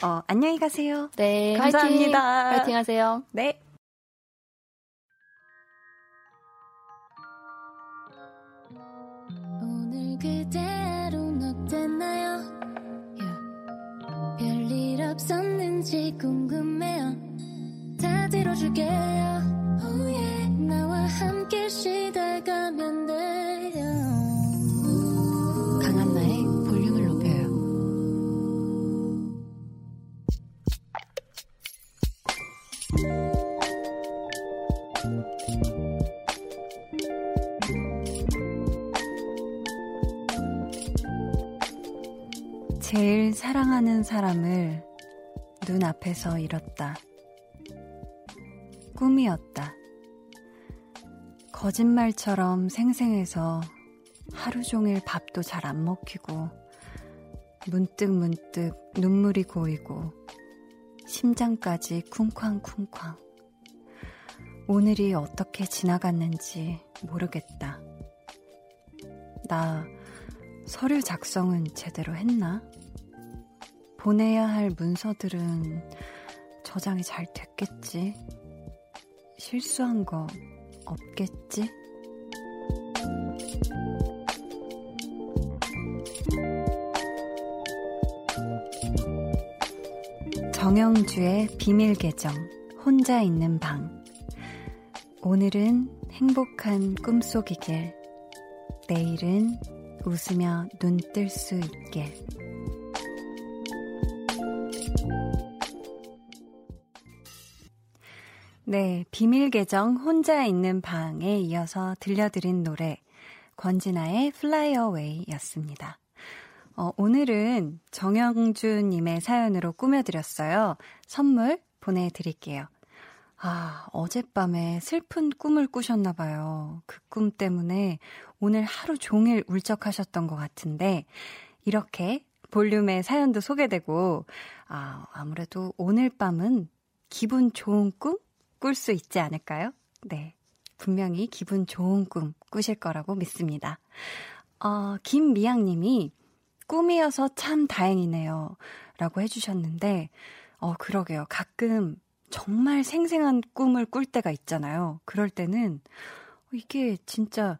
어, 안녕히 가세요. 네. 감사합니다. 파이팅, 파이팅 하세요. 네. 그대로 어땠나요? Yeah. 별일 없었는지 궁금해요. 다 들어줄게요. 사랑하는 사람을 눈앞에서 잃었다. 꿈이었다. 거짓말처럼 생생해서 하루 종일 밥도 잘 안 먹히고, 문득 문득 눈물이 고이고, 심장까지 쿵쾅쿵쾅. 오늘이 어떻게 지나갔는지 모르겠다. 나 서류 작성은 제대로 했나? 보내야 할 문서들은 저장이 잘 됐겠지? 실수한 거 없겠지? 정영주의 비밀 계정, 혼자 있는 방. 오늘은 행복한 꿈속이길, 내일은 웃으며 눈 뜰 수 있길. 네, 비밀 계정 혼자 있는 방에 이어서 들려드린 노래, 권진아의 Fly Away 였습니다. 어, 오늘은 정영주님의 사연으로 꾸며드렸어요. 선물 보내드릴게요. 아, 어젯밤에 슬픈 꿈을 꾸셨나봐요. 그 꿈 때문에 오늘 하루 종일 울적하셨던 것 같은데, 이렇게 볼륨의 사연도 소개되고, 아, 아무래도 오늘 밤은 기분 좋은 꿈 꿀 수 있지 않을까요? 네. 분명히 기분 좋은 꿈 꾸실 거라고 믿습니다. 어, 김미양 님이 꿈이어서 참 다행이네요. 라고 해주셨는데, 어, 그러게요. 가끔 정말 생생한 꿈을 꿀 때가 있잖아요. 그럴 때는 이게 진짜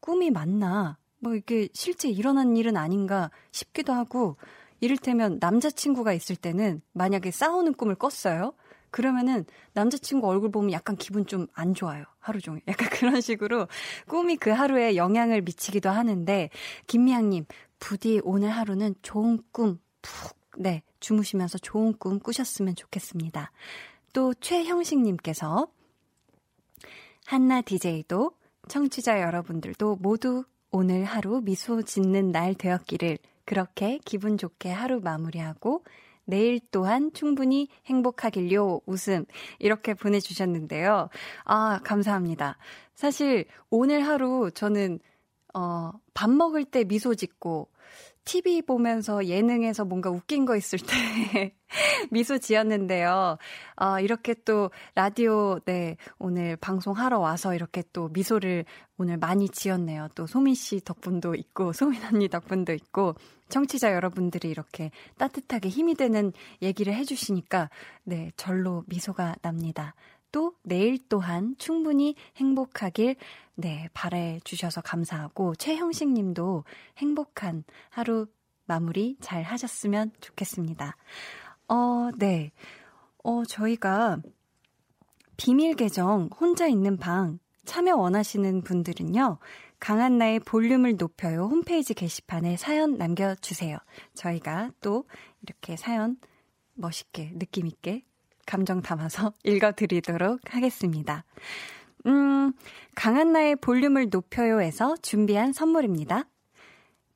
꿈이 맞나? 뭐 이게 실제 일어난 일은 아닌가 싶기도 하고, 이를테면 남자친구가 있을 때는 만약에 싸우는 꿈을 꿨어요. 그러면은 남자친구 얼굴 보면 약간 기분 좀 안 좋아요. 하루 종일. 약간 *laughs* 그런 식으로 꿈이 그 하루에 영향을 미치기도 하는데, 김미향님, 부디 오늘 하루는 좋은 꿈 푹, 네, 주무시면서 좋은 꿈 꾸셨으면 좋겠습니다. 또 최형식님께서 한나 DJ도 청취자 여러분들도 모두 오늘 하루 미소 짓는 날 되었기를 그렇게 기분 좋게 하루 마무리하고 내일 또한 충분히 행복하길요. 웃음. 이렇게 보내주셨는데요. 아, 감사합니다. 사실 오늘 하루 저는, 어, 밥 먹을 때 미소 짓고, TV 보면서 예능에서 뭔가 웃긴 거 있을 때 *laughs* 미소 지었는데요. 어, 이렇게 또 라디오, 네, 오늘 방송하러 와서 이렇게 또 미소를 오늘 많이 지었네요. 또 소민 씨 덕분도 있고, 소민 언니 덕분도 있고, 청취자 여러분들이 이렇게 따뜻하게 힘이 되는 얘기를 해주시니까, 네, 절로 미소가 납니다. 또 내일 또한 충분히 행복하길 네, 바래 주셔서 감사하고 최형식 님도 행복한 하루 마무리 잘 하셨으면 좋겠습니다. 어, 네. 어, 저희가 비밀 계정 혼자 있는 방 참여 원하시는 분들은요. 강한나의 볼륨을 높여요 홈페이지 게시판에 사연 남겨주세요. 저희가 또 이렇게 사연 멋있게 느낌 있게 감정 담아서 *laughs* 읽어드리도록 하겠습니다. 음, 강한나의 볼륨을 높여요에서 준비한 선물입니다.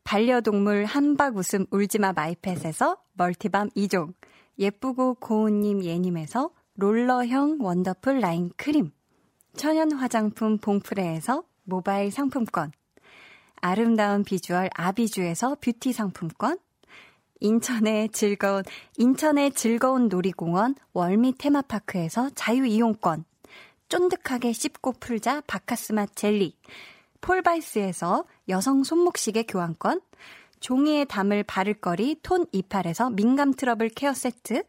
반려동물 함박웃음 울지마 마이펫에서 multi balm 2종, 예쁘고 고운님 예님에서 롤러형 원더풀 라인 크림, 천연 화장품 봉프레에서 모바일 상품권, 아름다운 비주얼 아비주에서 뷰티 상품권, 인천의 즐거운, 인천의 즐거운 놀이공원 월미 테마파크에서 자유 이용권, 쫀득하게 씹고 풀자 박카스맛 젤리, 폴바이스에서 여성 손목시계 교환권, 종이에 담은 바를거리 톤 이팔에서 민감 트러블 care 세트,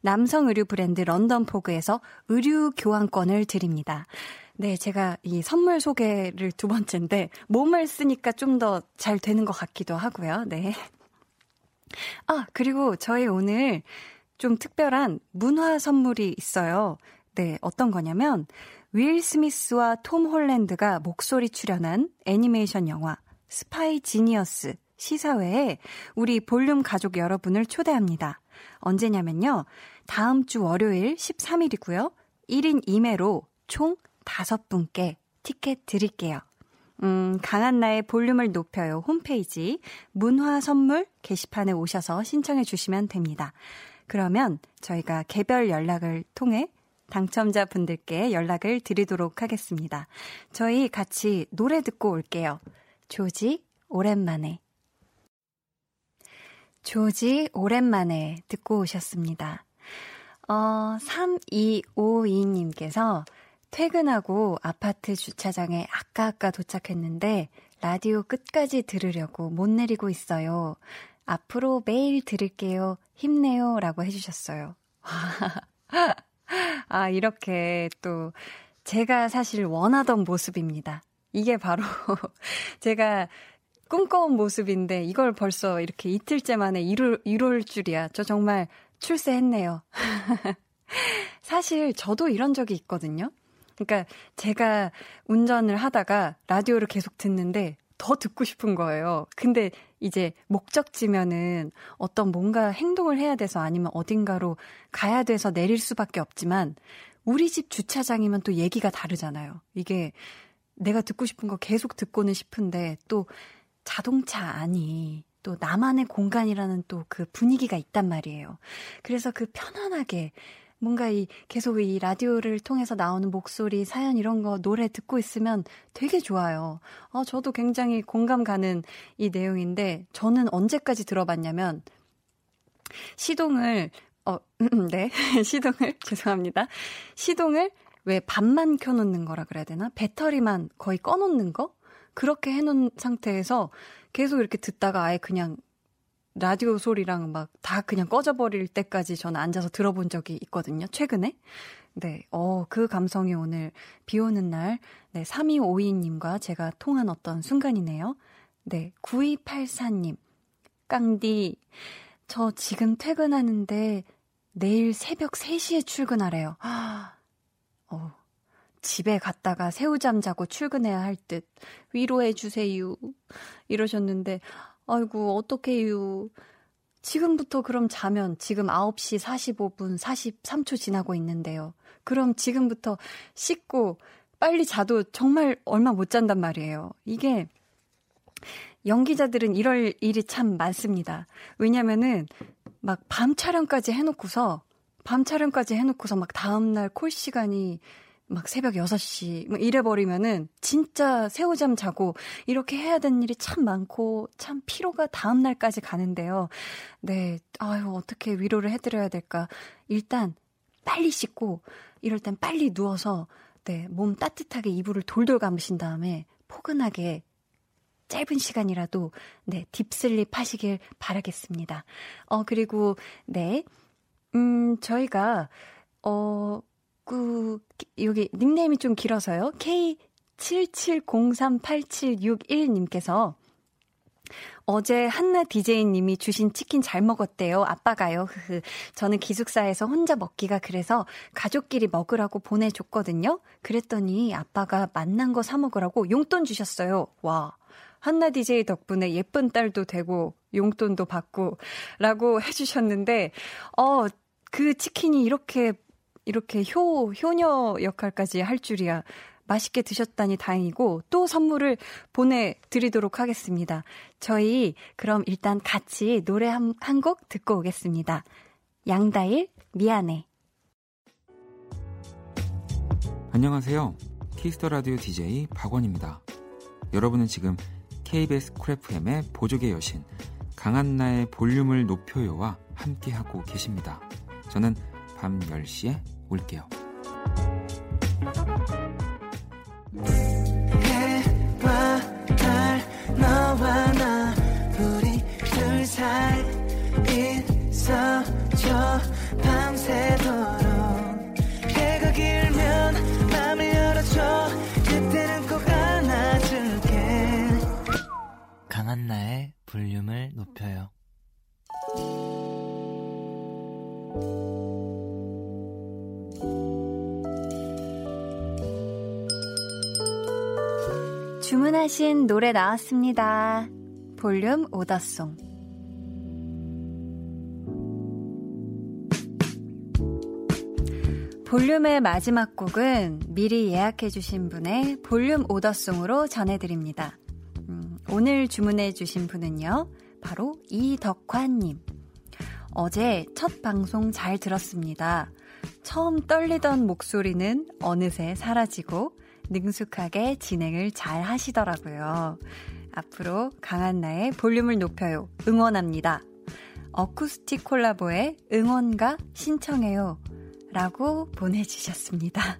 남성 의류 브랜드 런던 포그에서 의류 교환권을 드립니다. 네, 제가 이 선물 소개를 두 번째인데 몸을 쓰니까 좀 더 잘 되는 것 같기도 하고요. 네. 아, 그리고 저희 오늘 좀 특별한 문화 선물이 있어요. 네, 어떤 거냐면, 윌 스미스와 톰 홀랜드가 목소리 출연한 애니메이션 영화 스파이 지니어스 시사회에 우리 볼륨 가족 여러분을 초대합니다. 언제냐면요. 다음 주 월요일 13일이고요. 1인 2매로 총 5분께 티켓 드릴게요. 음, 강한 나의 볼륨을 높여요 홈페이지 문화 선물 게시판에 오셔서 신청해 주시면 됩니다. 그러면 저희가 개별 연락을 통해 당첨자 분들께 연락을 드리도록 하겠습니다. 저희 같이 노래 듣고 올게요. 조지, 오랜만에. 조지, 오랜만에 듣고 오셨습니다. 어, 3252님께서 퇴근하고 아파트 주차장에 아까 아까 도착했는데 라디오 끝까지 들으려고 못 내리고 있어요. 앞으로 매일 들을게요. 힘내요. 라고 해주셨어요. *laughs* 아, 이렇게 또 제가 사실 원하던 모습입니다. 이게 바로 *laughs* 제가 꿈꿔온 모습인데 이걸 벌써 이렇게 이틀째 만에 이룰, 이룰 줄이야. 저 정말 출세했네요. *laughs* 사실 저도 이런 적이 있거든요. 그러니까 제가 운전을 하다가 라디오를 계속 듣는데 더 듣고 싶은 거예요. 근데 이제 목적지면은 어떤 뭔가 행동을 해야 돼서 아니면 어딘가로 가야 돼서 내릴 수밖에 없지만 우리 집 주차장이면 또 얘기가 다르잖아요. 이게 내가 듣고 싶은 거 계속 듣고는 싶은데 또 자동차 안이 또 나만의 공간이라는 또 그 분위기가 있단 말이에요. 그래서 그 편안하게 뭔가 이 계속 이 라디오를 통해서 나오는 목소리, 사연 이런 거 노래 듣고 있으면 되게 좋아요. 어, 저도 굉장히 공감 가는 이 내용인데 저는 언제까지 들어봤냐면 시동을 어, *clears throat* 네. *laughs* 시동을 *laughs* 죄송합니다. 시동을 왜 반만 켜 놓는 거라 그래야 되나? 배터리만 거의 꺼 놓는 거? 그렇게 해 놓은 상태에서 계속 이렇게 듣다가 아예 그냥 라디오 소리랑 막 다 그냥 꺼져버릴 때까지 저는 앉아서 들어본 적이 있거든요. 최근에. 네, 어, 그 감성이 오늘 비 오는 날, 네, 3252님과 제가 통한 어떤 순간이네요. 네, 9284님. 깡디, 저 지금 퇴근하는데 내일 새벽 3시에 출근하래요. 어, 집에 갔다가 새우잠 자고 출근해야 할 듯 위로해 주세요. 이러셨는데, 아이고, 어떡해요. 지금부터 그럼 자면 지금 9시 45분 43초 지나고 있는데요. 그럼 지금부터 씻고 빨리 자도 정말 얼마 못 잔단 말이에요. 이게 연기자들은 이럴 일이 참 많습니다. 왜냐면은 막 밤 촬영까지 해놓고서 밤 촬영까지 해놓고서 막 다음날 콜 시간이 막 새벽 6시 뭐 이래버리면은 진짜 새우잠 자고 이렇게 해야 되는 일이 참 많고 참 피로가 다음 날까지 가는데요. 네, 아유, 어떻게 위로를 해드려야 될까. 일단 빨리 씻고 이럴 땐 빨리 누워서 네, 몸 따뜻하게 이불을 돌돌 감으신 다음에 포근하게 짧은 시간이라도 네, 딥슬립 하시길 바라겠습니다. 어, 그리고 네. 음, 저희가 어 그, 여기 닉네임이 좀 길어서요. K77038761님께서 어제 한나 DJ님이 주신 치킨 잘 먹었대요. 아빠가요. 저는 기숙사에서 혼자 먹기가 그래서 가족끼리 먹으라고 보내줬거든요. 그랬더니 아빠가 맛난 거 사 먹으라고 용돈 주셨어요. 와. 한나 DJ 덕분에 예쁜 딸도 되고 용돈도 받고 라고 해주셨는데, 어, 그 치킨이 이렇게 이렇게 효, 효녀 역할까지 할 줄이야. 맛있게 드셨다니 다행이고 또 선물을 보내드리도록 하겠습니다. 저희 그럼 일단 같이 노래 한 곡 듣고 오겠습니다. 양다일 미안해. 안녕하세요. 키스 더 라디오 DJ 박원입니다. 여러분은 지금 KBS Cool FM의 보조개 여신 강한나의 볼륨을 높여요와 함께하고 계십니다. 저는 밤 10시에 올게요. 해와 달 너와 나 우리 둘 사이 있어줘. 밤새도록 해가 길면 맘을 열어줘. 그때는 꼭 안아줄게. 강한나의 볼륨을 높여요 주문하신 노래 나왔습니다. 볼륨 오더송. 볼륨의 마지막 곡은 미리 예약해주신 분의 볼륨 오더송으로 전해드립니다. 음, 오늘 주문해주신 분은요, 바로 이덕환님. 어제 첫 방송 잘 들었습니다. 처음 떨리던 목소리는 어느새 사라지고, 능숙하게 진행을 잘 하시더라고요. 앞으로 강한 나의 볼륨을 높여요. 응원합니다. 어쿠스틱 콜라보의 응원가 신청해요. 라고 보내주셨습니다.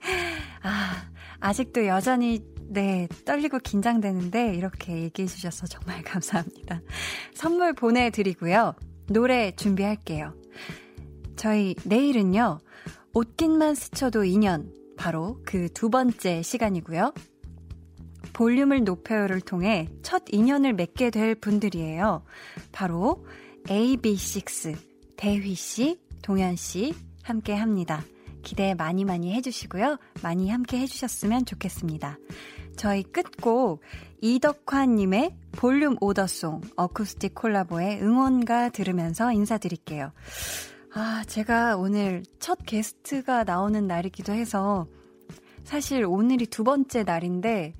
*laughs* 아, 아직도 여전히, 네, 떨리고 긴장되는데, 이렇게 얘기해 주셔서 정말 *laughs* 감사합니다. 선물 보내드리고요. 노래 준비할게요. 저희 내일은요, 옷깃만 스쳐도 인연, 바로 그 두 번째 시간이고요. 볼륨을 높여요를 통해 첫 인연을 맺게 될 분들이에요. 바로 AB6, 대휘 씨, 동현 씨 함께 합니다. 기대 많이 많이 해주시고요. 많이 함께 해주셨으면 좋겠습니다. 저희 끝곡 이덕환님의 볼륨 오더송 어쿠스틱 콜라보의 응원가 들으면서 인사드릴게요. 아, 제가 오늘 첫 게스트가 나오는 날이기도 해서 사실 오늘이 두 번째 날인데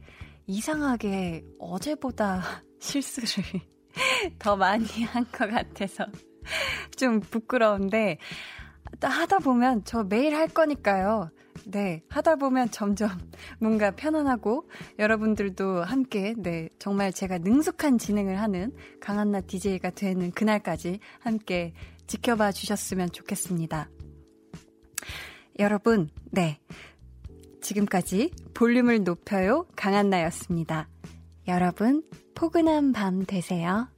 이상하게 어제보다 *laughs* 실수를 *laughs* 더 많이 한 것 같아서 좀 부끄러운데 하다 보면 저 매일 할 거니까요. 네, 하다 보면 점점 *laughs* 뭔가 편안하고 여러분들도 함께 네, 정말 제가 능숙한 진행을 하는 강한나 DJ가 되는 그날까지 함께 지켜봐 주셨으면 좋겠습니다. 여러분, 네. 지금까지 볼륨을 높여요 강한나였습니다. 여러분, 포근한 밤 되세요.